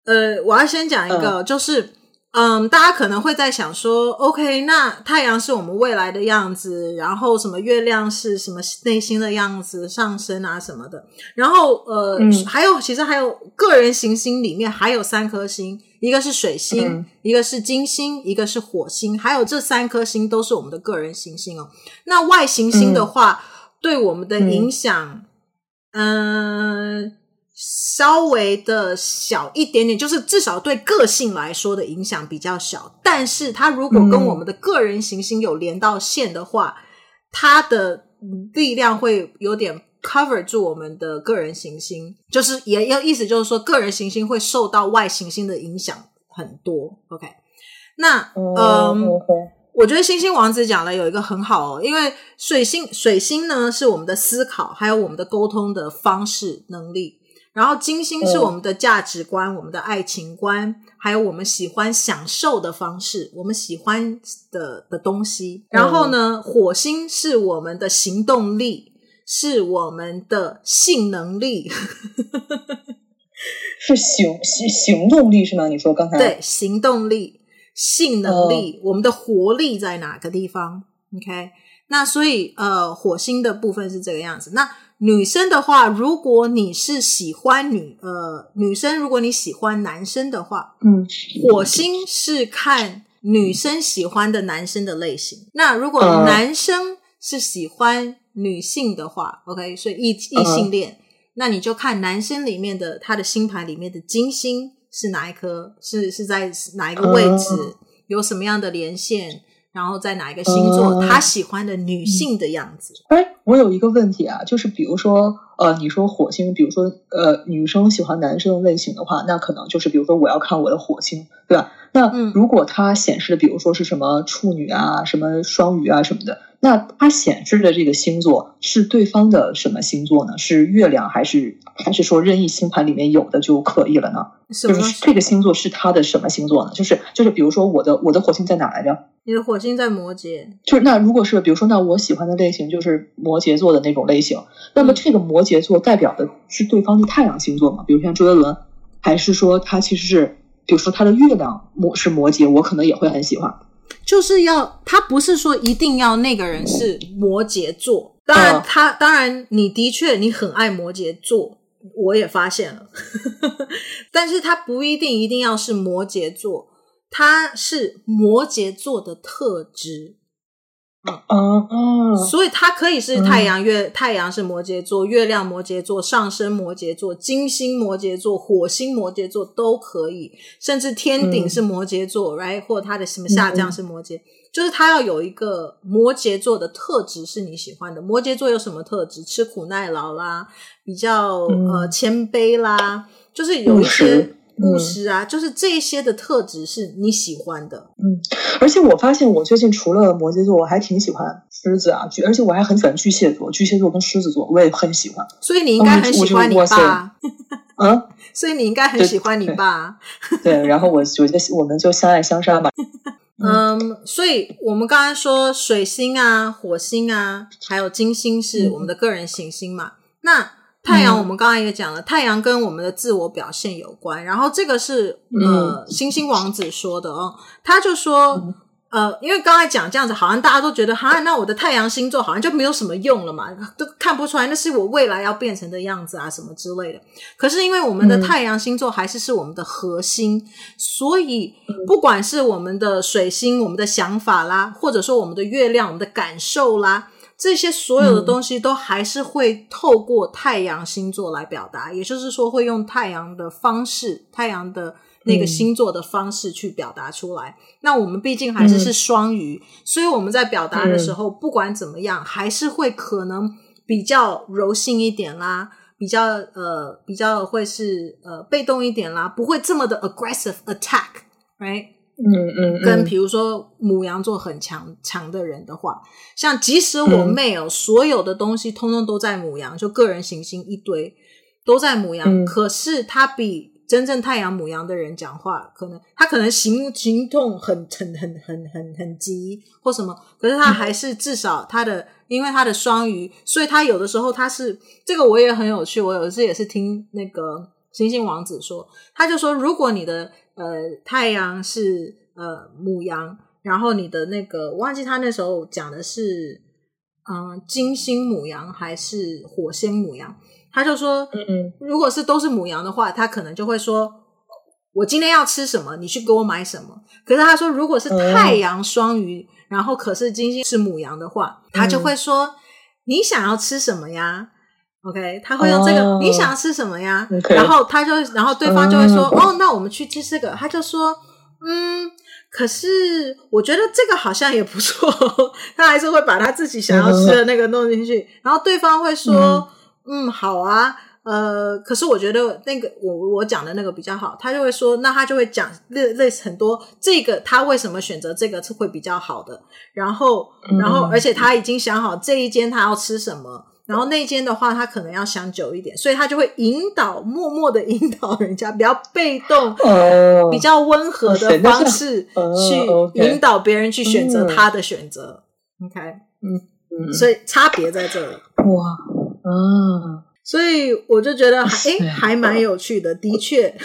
呃，我要先讲一个，嗯、就是。嗯，大家可能会在想说，OK，那太阳是我们未来的样子，然后什么月亮是什么内心的样子，上升啊什么的，然后呃，嗯、还有其实还有个人行星里面还有三颗星，一个是水星，嗯、一个是金星，一个是火星，还有这三颗星都是我们的个人行星哦。那外行星的话，嗯、对我们的影响，嗯。呃稍微的小一点点，就是至少对个性来说的影响比较小。但是它如果跟我们的个人行星有连到线的话，嗯、它的力量会有点 cover 住我们的个人行星，就是也要意思就是说，个人行星会受到外行星的影响很多。OK，那嗯，嗯我觉得星星王子讲了有一个很好哦，因为水星水星呢是我们的思考，还有我们的沟通的方式能力。然后金星是我们的价值观，嗯、我们的爱情观，还有我们喜欢享受的方式，我们喜欢的的东西。然后呢，嗯、火星是我们的行动力，是我们的性能力，
是行行行动力是吗？你说刚才
对行动力、性能力，嗯、我们的活力在哪个地方？OK，那所以呃，火星的部分是这个样子。那女生的话，如果你是喜欢女呃女生，如果你喜欢男生的话，
嗯，
火星是看女生喜欢的男生的类型。那如果男生是喜欢女性的话，嗯，OK，所以异异性恋，嗯，那你就看男生里面的他的星盘里面的金星是哪一颗，是是在哪一个位置，嗯，有什么样的连线。然后在哪一个星座，他喜欢的女性的样子？
哎，我有一个问题啊，就是比如说，呃，你说火星，比如说，呃，女生喜欢男生类型的话，那可能就是，比如说，我要看我的火星，对吧？那如果它显示的，比如说是什么处女啊，什么双鱼啊什么的。那它显示的这个星座是对方的什么星座呢？是月亮还是还是说任意星盘里面有的就可以了呢？就是这个星座是他的什么星座呢？就是就是比如说我的我的火星在哪来着？
你的火星在摩羯。
就是那如果是比如说那我喜欢的类型就是摩羯座的那种类型，那么这个摩羯座代表的是对方的太阳星座吗？比如像周杰伦，还是说他其实是比如说他的月亮摩是摩羯，我可能也会很喜欢。
就是要他不是说一定要那个人是摩羯座，当然他当然你的确你很爱摩羯座，我也发现了，但是他不一定一定要是摩羯座，他是摩羯座的特质。
哦哦，
所以它可以是太阳月，太阳是摩羯座，月亮摩羯座，上升摩羯座，金星摩羯座，火星摩羯座都可以，甚至天顶是摩羯座，right？或者它的什么下降是摩羯，就是它要有一个摩羯座的特质是你喜欢的。摩羯座有什么特质？吃苦耐劳啦，比较呃谦卑啦，就是有一些。务实啊，嗯、就是这些的特质是你喜欢的。
嗯，而且我发现我最近除了摩羯座，我还挺喜欢狮子啊，巨，而且我还很喜欢巨蟹座，巨蟹座跟狮子座我也很喜欢。
所以你应该很喜欢你爸。
嗯，
所以你应该很喜欢你爸。
对，对，然后我我觉得我们就相爱相杀嘛。
嗯，所以我们刚才说水星啊、火星啊，还有金星是我们的个人行星嘛？嗯、那太阳，我们刚才也讲了，嗯、太阳跟我们的自我表现有关。然后这个是呃，星星王子说的哦，他就说、嗯、呃，因为刚才讲这样子，好像大家都觉得，哈，那我的太阳星座好像就没有什么用了嘛，都看不出来那是我未来要变成的样子啊，什么之类的。可是因为我们的太阳星座还是是我们的核心，嗯、所以不管是我们的水星、我们的想法啦，或者说我们的月亮、我们的感受啦。这些所有的东西都还是会透过太阳星座来表达，嗯、也就是说会用太阳的方式，太阳的那个星座的方式去表达出来。嗯、那我们毕竟还是是双鱼，嗯、所以我们在表达的时候，嗯、不管怎么样，还是会可能比较柔性一点啦，比较呃比较会是呃被动一点啦，不会这么的 aggressive attack，right？
嗯嗯，嗯。
跟比如说母羊座很强强的人的话，像即使我妹哦、嗯、所有的东西通通都在母羊，就个人行星一堆都在母羊，嗯、可是他比真正太阳母羊的人讲话，可能他可能行行动很很很很很很急或什么，可是他还是至少他的，嗯、因为他的双鱼，所以他有的时候他是这个我也很有趣，我有一次也是听那个星星王子说，他就说如果你的。呃，太阳是呃母羊，然后你的那个我忘记他那时候讲的是嗯、呃、金星母羊还是火星母羊，他就说，嗯嗯，如果是都是母羊的话，他可能就会说，我今天要吃什么，你去给我买什么。可是他说，如果是太阳双鱼，嗯、然后可是金星是母羊的话，他就会说，嗯、你想要吃什么呀？OK，他会用这个，哦、你想要吃什么呀？Okay, 然后他就，然后对方就会说，嗯、哦，那我们去吃这个。他就说，嗯，可是我觉得这个好像也不错。他还是会把他自己想要吃的那个弄进去。嗯、然后对方会说，嗯，嗯，好啊，呃，可是我觉得那个我我讲的那个比较好。他就会说，那他就会讲类类似很多这个他为什么选择这个是会比较好的。然后，然后，而且他已经想好这一间他要吃什么。然后那间的话，他可能要想久一点，所以他就会引导，默默的引导人家，比较被动，哦、比较温和的方式去引导别人去选择他的选择。OK，嗯嗯，所以差别在这里。哇，嗯，所以我就觉得，哎，还蛮有趣的，的确，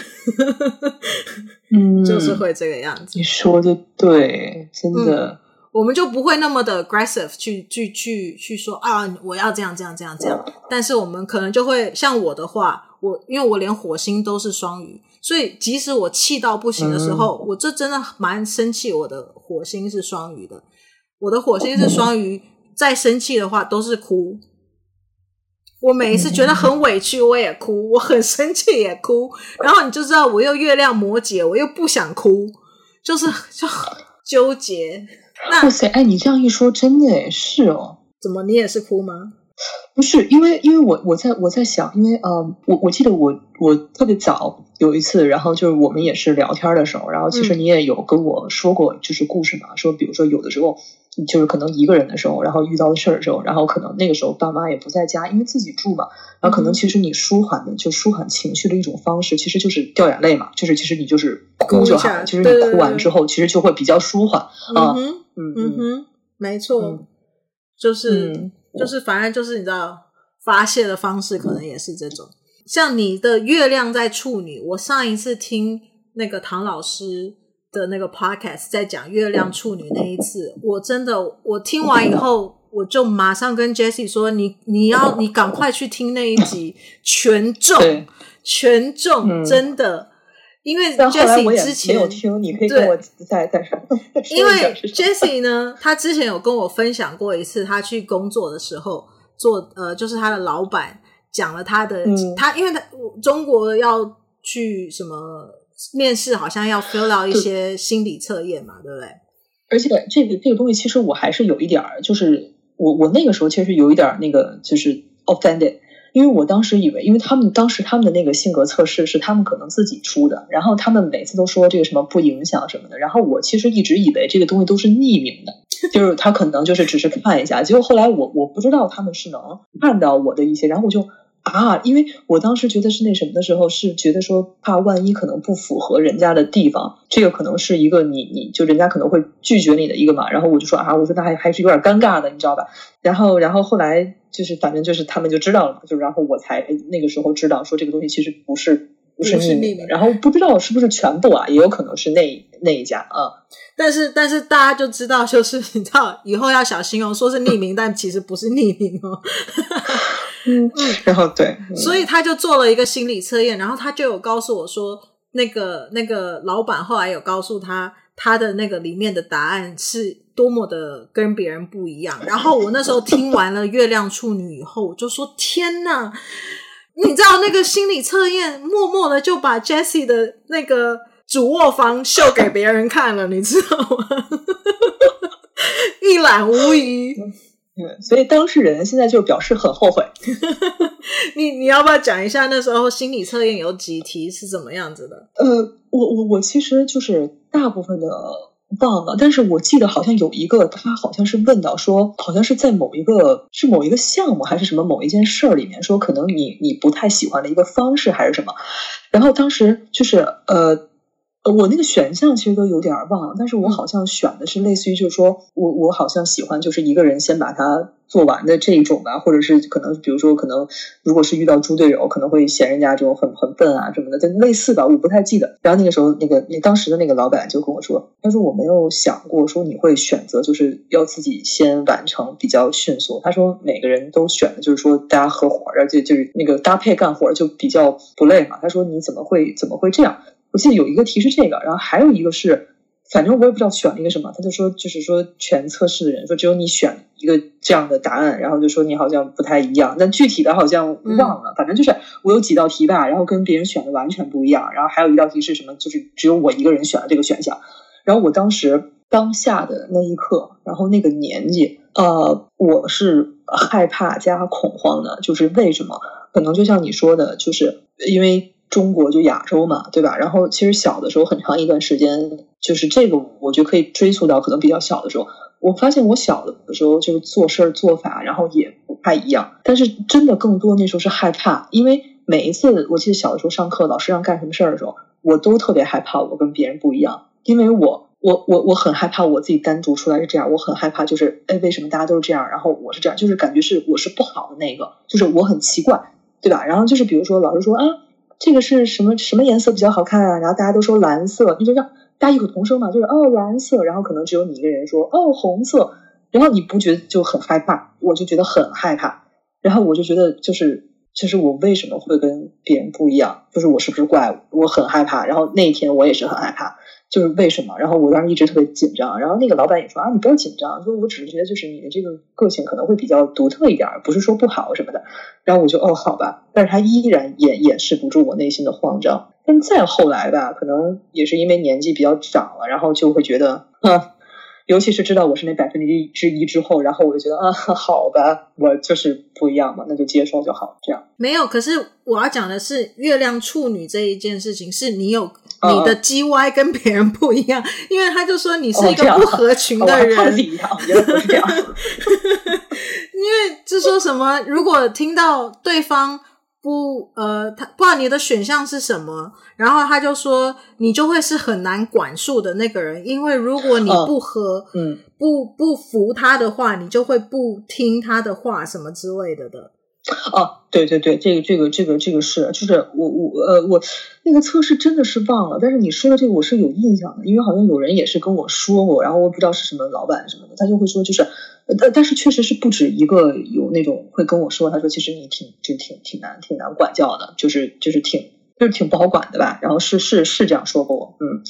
嗯，就是会这个样子。
你说的对，真的。嗯
我们就不会那么的 aggressive 去去去去说啊，我要这样这样这样这样。但是我们可能就会像我的话，我因为我连火星都是双鱼，所以即使我气到不行的时候，嗯、我这真的蛮生气。我的火星是双鱼的，我的火星是双鱼，再生气的话都是哭。我每一次觉得很委屈，我也哭；我很生气也哭。然后你就知道，我又月亮摩羯，我又不想哭，就是就纠结。那
哇塞，哎，你这样一说，真的哎是哦。
怎么，你也是哭吗？
不是，因为因为我我在我在想，因为呃，我我记得我我特别早有一次，然后就是我们也是聊天的时候，然后其实你也有跟我说过，就是故事嘛，嗯、说比如说有的时候。就是可能一个人的时候，然后遇到的事儿的时候，然后可能那个时候爸妈也不在家，因为自己住嘛。然后可能其实你舒缓的，就舒缓情绪的一种方式，其实就是掉眼泪嘛。就是其实你就是哭就好，其实你哭完之后，其实就会比较舒缓啊。嗯
嗯哼，没错，就是就是，反正就是你知道，发泄的方式可能也是这种。像你的月亮在处女，我上一次听那个唐老师。的那个 podcast 在讲月亮处女那一次，我真的我听完以后，我就马上跟 Jessie 说：“你你要你赶快去听那一集，全中全中，真的，因为 Jessie 之前
没有听，你可以跟我再再说。
因为 Jessie 呢，他之前有跟我分享过一次，他去工作的时候做呃，就是他的老板讲了他的、嗯、他，因为他中国要去什么。面试好像要 fill out 一些心理测验嘛，对，对不对？
而且这个这个东西，其实我还是有一点儿，就是我我那个时候其实有一点那个，就是 offended，因为我当时以为，因为他们当时他们的那个性格测试是他们可能自己出的，然后他们每次都说这个什么不影响什么的，然后我其实一直以为这个东西都是匿名的，就是他可能就是只是看一下，结果后来我我不知道他们是能看到我的一些，然后我就。啊，因为我当时觉得是那什么的时候，是觉得说怕万一可能不符合人家的地方，这个可能是一个你你就人家可能会拒绝你的一个嘛。然后我就说啊，我说那还还是有点尴尬的，你知道吧？然后然后后来就是反正就是他们就知道了嘛，就然后我才那个时候知道说这个东西其实不是不是匿名的。然后不知道是不是全部啊，也有可能是那那一家啊。
但是但是大家就知道，就是你知道以后要小心哦，说是匿名，但其实不是匿名哦。
然后对，
所以他就做了一个心理测验，然后他就有告诉我说，那个那个老板后来有告诉他，他的那个里面的答案是多么的跟别人不一样。然后我那时候听完了月亮处女以后，我就说：天哪！你知道那个心理测验，默默的就把 Jessie 的那个主卧房秀给别人看了，你知道吗？一览无遗。
嗯，所以当事人现在就表示很后悔。
你你要不要讲一下那时候心理测验有几题是怎么样子的？
呃，我我我其实就是大部分的。忘了，但是我记得好像有一个，他好像是问到说，好像是在某一个是某一个项目还是什么某一件事儿里面，说可能你你不太喜欢的一个方式还是什么，然后当时就是呃。呃，我那个选项其实都有点忘了，但是我好像选的是类似于，就是说我我好像喜欢就是一个人先把它做完的这一种吧，或者是可能比如说可能如果是遇到猪队友，可能会嫌人家这种很很笨啊什么的，就类似吧，我不太记得。然后那个时候那个那当时的那个老板就跟我说，他说我没有想过说你会选择就是要自己先完成比较迅速，他说每个人都选的就是说大家合伙，而且就是那个搭配干活就比较不累嘛。他说你怎么会怎么会这样？我记得有一个题是这个，然后还有一个是，反正我也不知道选了一个什么，他就说就是说全测试的人说只有你选一个这样的答案，然后就说你好像不太一样，但具体的好像忘了，反正就是我有几道题吧，然后跟别人选的完全不一样，然后还有一道题是什么，就是只有我一个人选了这个选项，然后我当时当下的那一刻，然后那个年纪，呃，我是害怕加恐慌的，就是为什么？可能就像你说的，就是因为。中国就亚洲嘛，对吧？然后其实小的时候很长一段时间，就是这个，我觉得可以追溯到可能比较小的时候。我发现我小的时候就是做事儿做法，然后也不太一样。但是真的更多那时候是害怕，因为每一次我记得小的时候上课，老师让干什么事儿的时候，我都特别害怕我跟别人不一样，因为我我我我很害怕我自己单独出来是这样，我很害怕就是哎为什么大家都是这样，然后我是这样，就是感觉是我是不好的那个，就是我很奇怪，对吧？然后就是比如说老师说啊。这个是什么什么颜色比较好看啊？然后大家都说蓝色，你就让大家异口同声嘛，就是哦蓝色，然后可能只有你一个人说哦红色，然后你不觉得就很害怕？我就觉得很害怕，然后我就觉得就是就是我为什么会跟别人不一样？就是我是不是怪物？我很害怕，然后那一天我也是很害怕。就是为什么？然后我当时一直特别紧张，然后那个老板也说啊，你不要紧张，说我只是觉得就是你的这个个性可能会比较独特一点，不是说不好什么的。然后我就哦，好吧，但是他依然掩掩饰不住我内心的慌张。但再后来吧，可能也是因为年纪比较长了，然后就会觉得，啊，尤其是知道我是那百分之一之一之后，然后我就觉得啊，好吧，我就是不一样嘛，那就接受就好，这样。
没有，可是我要讲的是月亮处女这一件事情，是你有。你的 G Y 跟别人不一样，因为他就说你是一个不合群的人。
哦、这样，原来不是这样。
因为就说什么，如果听到对方不呃，他不知道你的选项是什么，然后他就说你就会是很难管束的那个人，因为如果你不合，嗯，不不服他的话，你就会不听他的话，什么之类的的。
哦，对对对，这个这个这个这个是，就是我我呃我那个测试真的是忘了，但是你说的这个我是有印象的，因为好像有人也是跟我说过，然后我不知道是什么老板什么的，他就会说就是，呃但是确实是不止一个有那种会跟我说，他说其实你挺就挺挺难挺难管教的，就是就是挺就是挺不好管的吧，然后是是是这样说过，嗯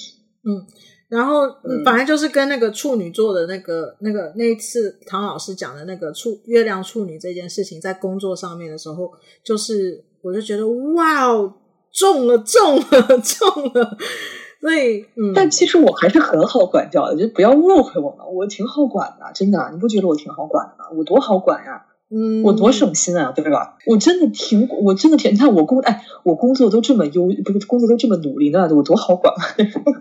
嗯。然后，反正就是跟那个处女座的那个、嗯、那个那一次唐老师讲的那个处月亮处女这件事情，在工作上面的时候，就是我就觉得哇哦，中了中了中了，所以，嗯，
但其实我还是很好管教的，就不要误会我嘛，我挺好管的，真的，你不觉得我挺好管的吗？我多好管呀！嗯，我多省心啊，对吧？我真的挺，我真的挺，你看我工，哎，我工作都这么优，不是工作都这么努力，那我多好管啊！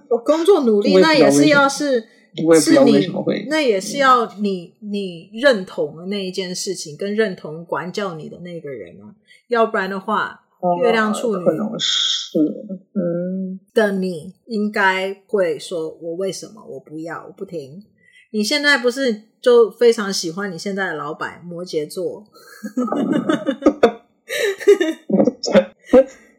我 工作努力，那也是要是，
我也不知道为什么会，
那也是要你你认同的那一件事情，跟认同管教你的那个人啊，要不然的话，月亮处女
可能是嗯
的你应该会说，我为什么我不要，我不听。你现在不是就非常喜欢你现在的老板摩羯座？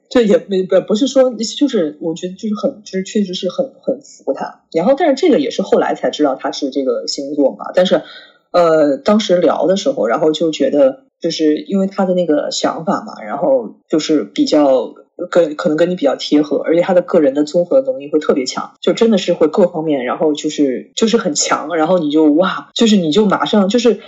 这也没不不是说，就是我觉得就是很就是确实是很很服他。然后，但是这个也是后来才知道他是这个星座嘛。但是，呃，当时聊的时候，然后就觉得就是因为他的那个想法嘛，然后就是比较。跟可能跟你比较贴合，而且他的个人的综合能力会特别强，就真的是会各方面，然后就是就是很强，然后你就哇，就是你就马上就是。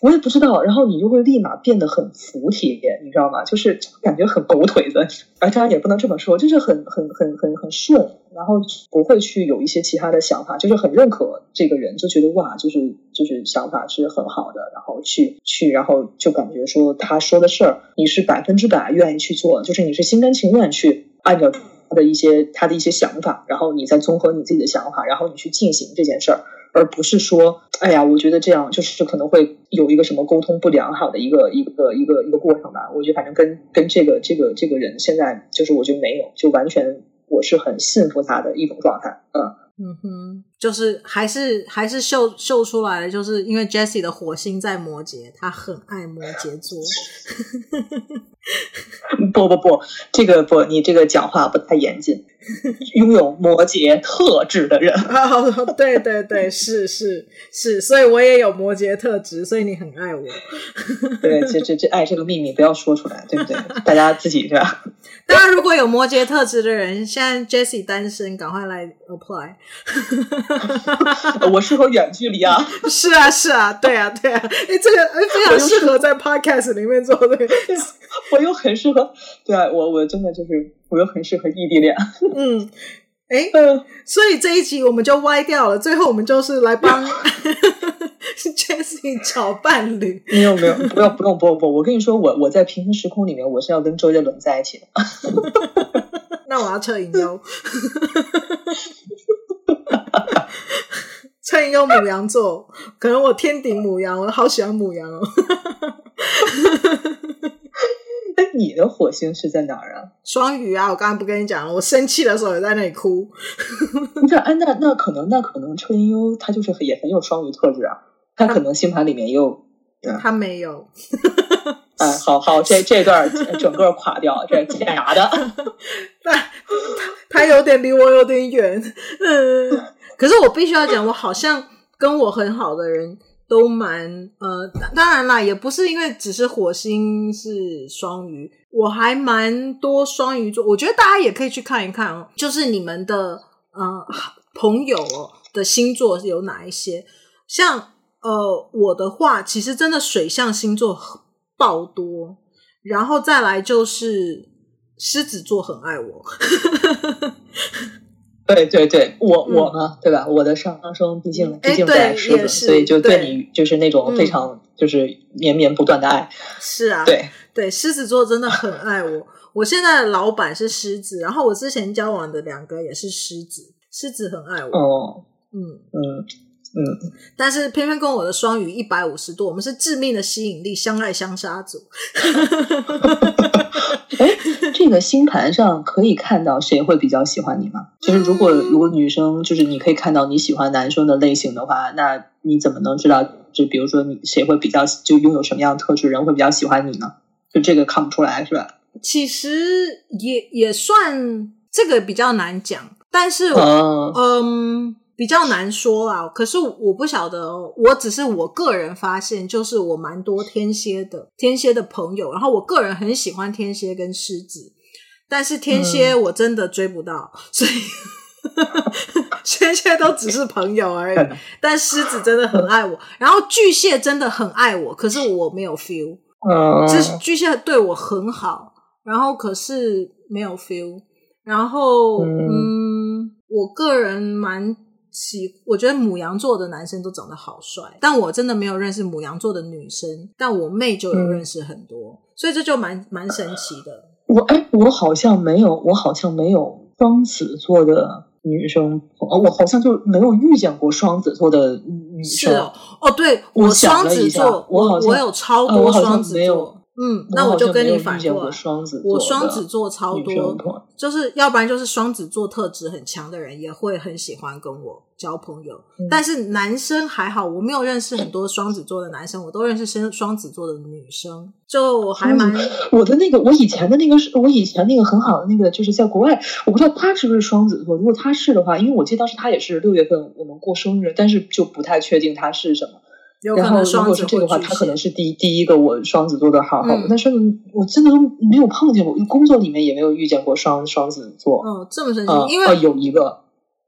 我也不知道，然后你就会立马变得很服帖，你知道吗？就是感觉很狗腿子，而，当然也不能这么说，就是很很很很很顺，然后不会去有一些其他的想法，就是很认可这个人，就觉得哇，就是就是想法是很好的，然后去去，然后就感觉说他说的事儿，你是百分之百愿意去做，就是你是心甘情愿去按照他的一些他的一些想法，然后你再综合你自己的想法，然后你去进行这件事儿。而不是说，哎呀，我觉得这样就是可能会有一个什么沟通不良好的一个一个一个一个过程吧。我觉得反正跟跟这个这个这个人现在就是我觉得没有，就完全我是很信服他的一种状态。嗯
嗯哼，就是还是还是秀秀出来的，就是因为 Jessie 的火星在摩羯，他很爱摩羯座。
不不不，这个不，你这个讲话不太严谨。拥有摩羯特质的人，
哦，对对对，是是是，所以我也有摩羯特质，所以你很爱我。
对，这这这爱这个秘密不要说出来，对不对？大家自己对吧？
大家如果有摩羯特质的人，现在 Jessie 单身，赶快来 apply。
我适合远距离啊！
是啊是啊，对啊对啊，哎，这个哎非常适合在 podcast 里面做 的。
我又很适合，对啊，我我真的就是。我又很适合异地恋，
嗯，哎，嗯，所以这一集我们就歪掉了。最后我们就是来帮 Jessie 找伴侣。
没有没有，不用不用不用不，我跟你说，我我在平行时空里面，我是要跟周杰伦在一起的。
那我要测引优，测引优母羊座，可能我天顶母羊，我好喜欢母羊哦。
哎，你的火星是在哪儿啊？
双鱼啊！我刚才不跟你讲了，我生气的时候也在那里哭。
不是，哎，那那可能，那可能车银优他就是也很有双鱼特质啊。他可能星盘里面也有，
他，嗯、他没有。
哎，好好，这这段整个垮掉，这假的。
他他有点离我有点远。嗯，可是我必须要讲，我好像跟我很好的人。都蛮呃，当然啦，也不是因为只是火星是双鱼，我还蛮多双鱼座。我觉得大家也可以去看一看哦，就是你们的呃朋友的星座有哪一些？像呃我的话，其实真的水象星座爆多，然后再来就是狮子座很爱我。
对对对，我我嘛，对吧？我的上升毕竟毕竟在狮子，所以就对你就是那种非常就是绵绵不断的爱。
是啊，
对
对，狮子座真的很爱我。我现在的老板是狮子，然后我之前交往的两个也是狮子，狮子很爱我。
哦，
嗯
嗯嗯，
但是偏偏跟我的双鱼一百五十度，我们是致命的吸引力，相爱相杀组。
哎，这个星盘上可以看到谁会比较喜欢你吗？就是如果如果女生就是你可以看到你喜欢男生的类型的话，那你怎么能知道？就比如说你谁会比较就拥有什么样的特质，人会比较喜欢你呢？就这个看不出来是吧？其实
也也算这个比较难讲，但是嗯。嗯比较难说啦，可是我不晓得，我只是我个人发现，就是我蛮多天蝎的天蝎的朋友，然后我个人很喜欢天蝎跟狮子，但是天蝎我真的追不到，嗯、所以 天蝎都只是朋友而已。但狮子真的很爱我，然后巨蟹真的很爱我，可是我没有 feel，
嗯，
这巨蟹对我很好，然后可是没有 feel，然后嗯，嗯，我个人蛮。喜，我觉得牡羊座的男生都长得好帅，但我真的没有认识牡羊座的女生，但我妹就有认识很多，嗯、所以这就蛮蛮神奇的。
我哎，我好像没有，我好像没有双子座的女生，哦，我好像就没有遇见过双子座的女生。
是哦，哦，对，我双子座，我我，我有超多双子座。嗯，那我就跟你反过来。我双子座超多，就是要不然就是双子座特质很强的人也会很喜欢跟我交朋友。嗯、但是男生还好，我没有认识很多双子座的男生，我都认识双双子座的女生，就还蛮、嗯。
我的那个，我以前的那个是我以前那个很好的那个，就是在国外，我不知道他是不是双子座。如果他是的话，因为我记得当时他也是六月份我们过生日，但是就不太确定他是什么。然后如果是这个话，他可能是第第一个我双子座的好好，但是我真的都没有碰见过，工作里面也没有遇见过双双子座。
哦，这么神奇，因
为有一个，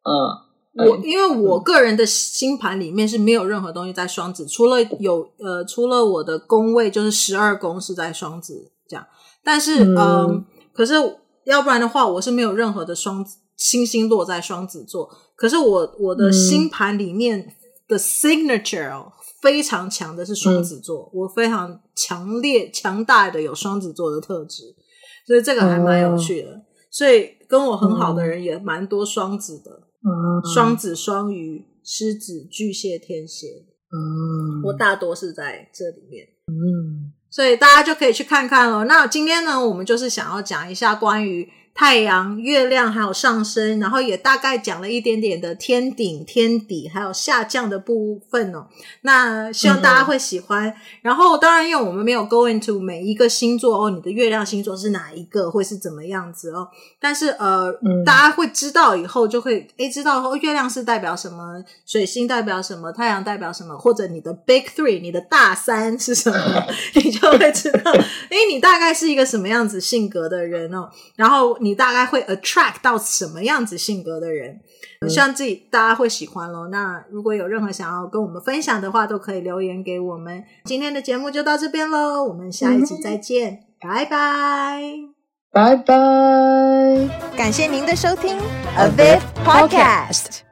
嗯。
我因为我个人的星盘里面是没有任何东西在双子，除了有呃，除了我的宫位就是十二宫是在双子这样，但是嗯、呃，可是要不然的话，我是没有任何的双子星星落在双子座。可是我我的星盘里面的 signature 非常强的是双子座，我非常强烈强大的有双子座的特质，所以这个还蛮有趣的。所以跟我很好的人也蛮多双子的。双子、双鱼、狮子、巨蟹、天蝎，嗯，我大多是在这里面，嗯，所以大家就可以去看看咯。那今天呢，我们就是想要讲一下关于。太阳、月亮还有上升，然后也大概讲了一点点的天顶、天底，还有下降的部分哦。那希望大家会喜欢。嗯、然后当然，因为我们没有 go into 每一个星座哦，你的月亮星座是哪一个，会是怎么样子哦。但是呃，嗯、大家会知道以后就会诶知道哦，月亮是代表什么，水星代表什么，太阳代表什么，或者你的 big three，你的大三是什么，你就会知道，诶你大概是一个什么样子性格的人哦。然后。你大概会 attract 到什么样子性格的人？希望自己大家会喜欢喽。那如果有任何想要跟我们分享的话，都可以留言给我们。今天的节目就到这边喽，我们下一集再见，嗯、拜拜，拜拜。
感谢您的收听，A Viv Podcast。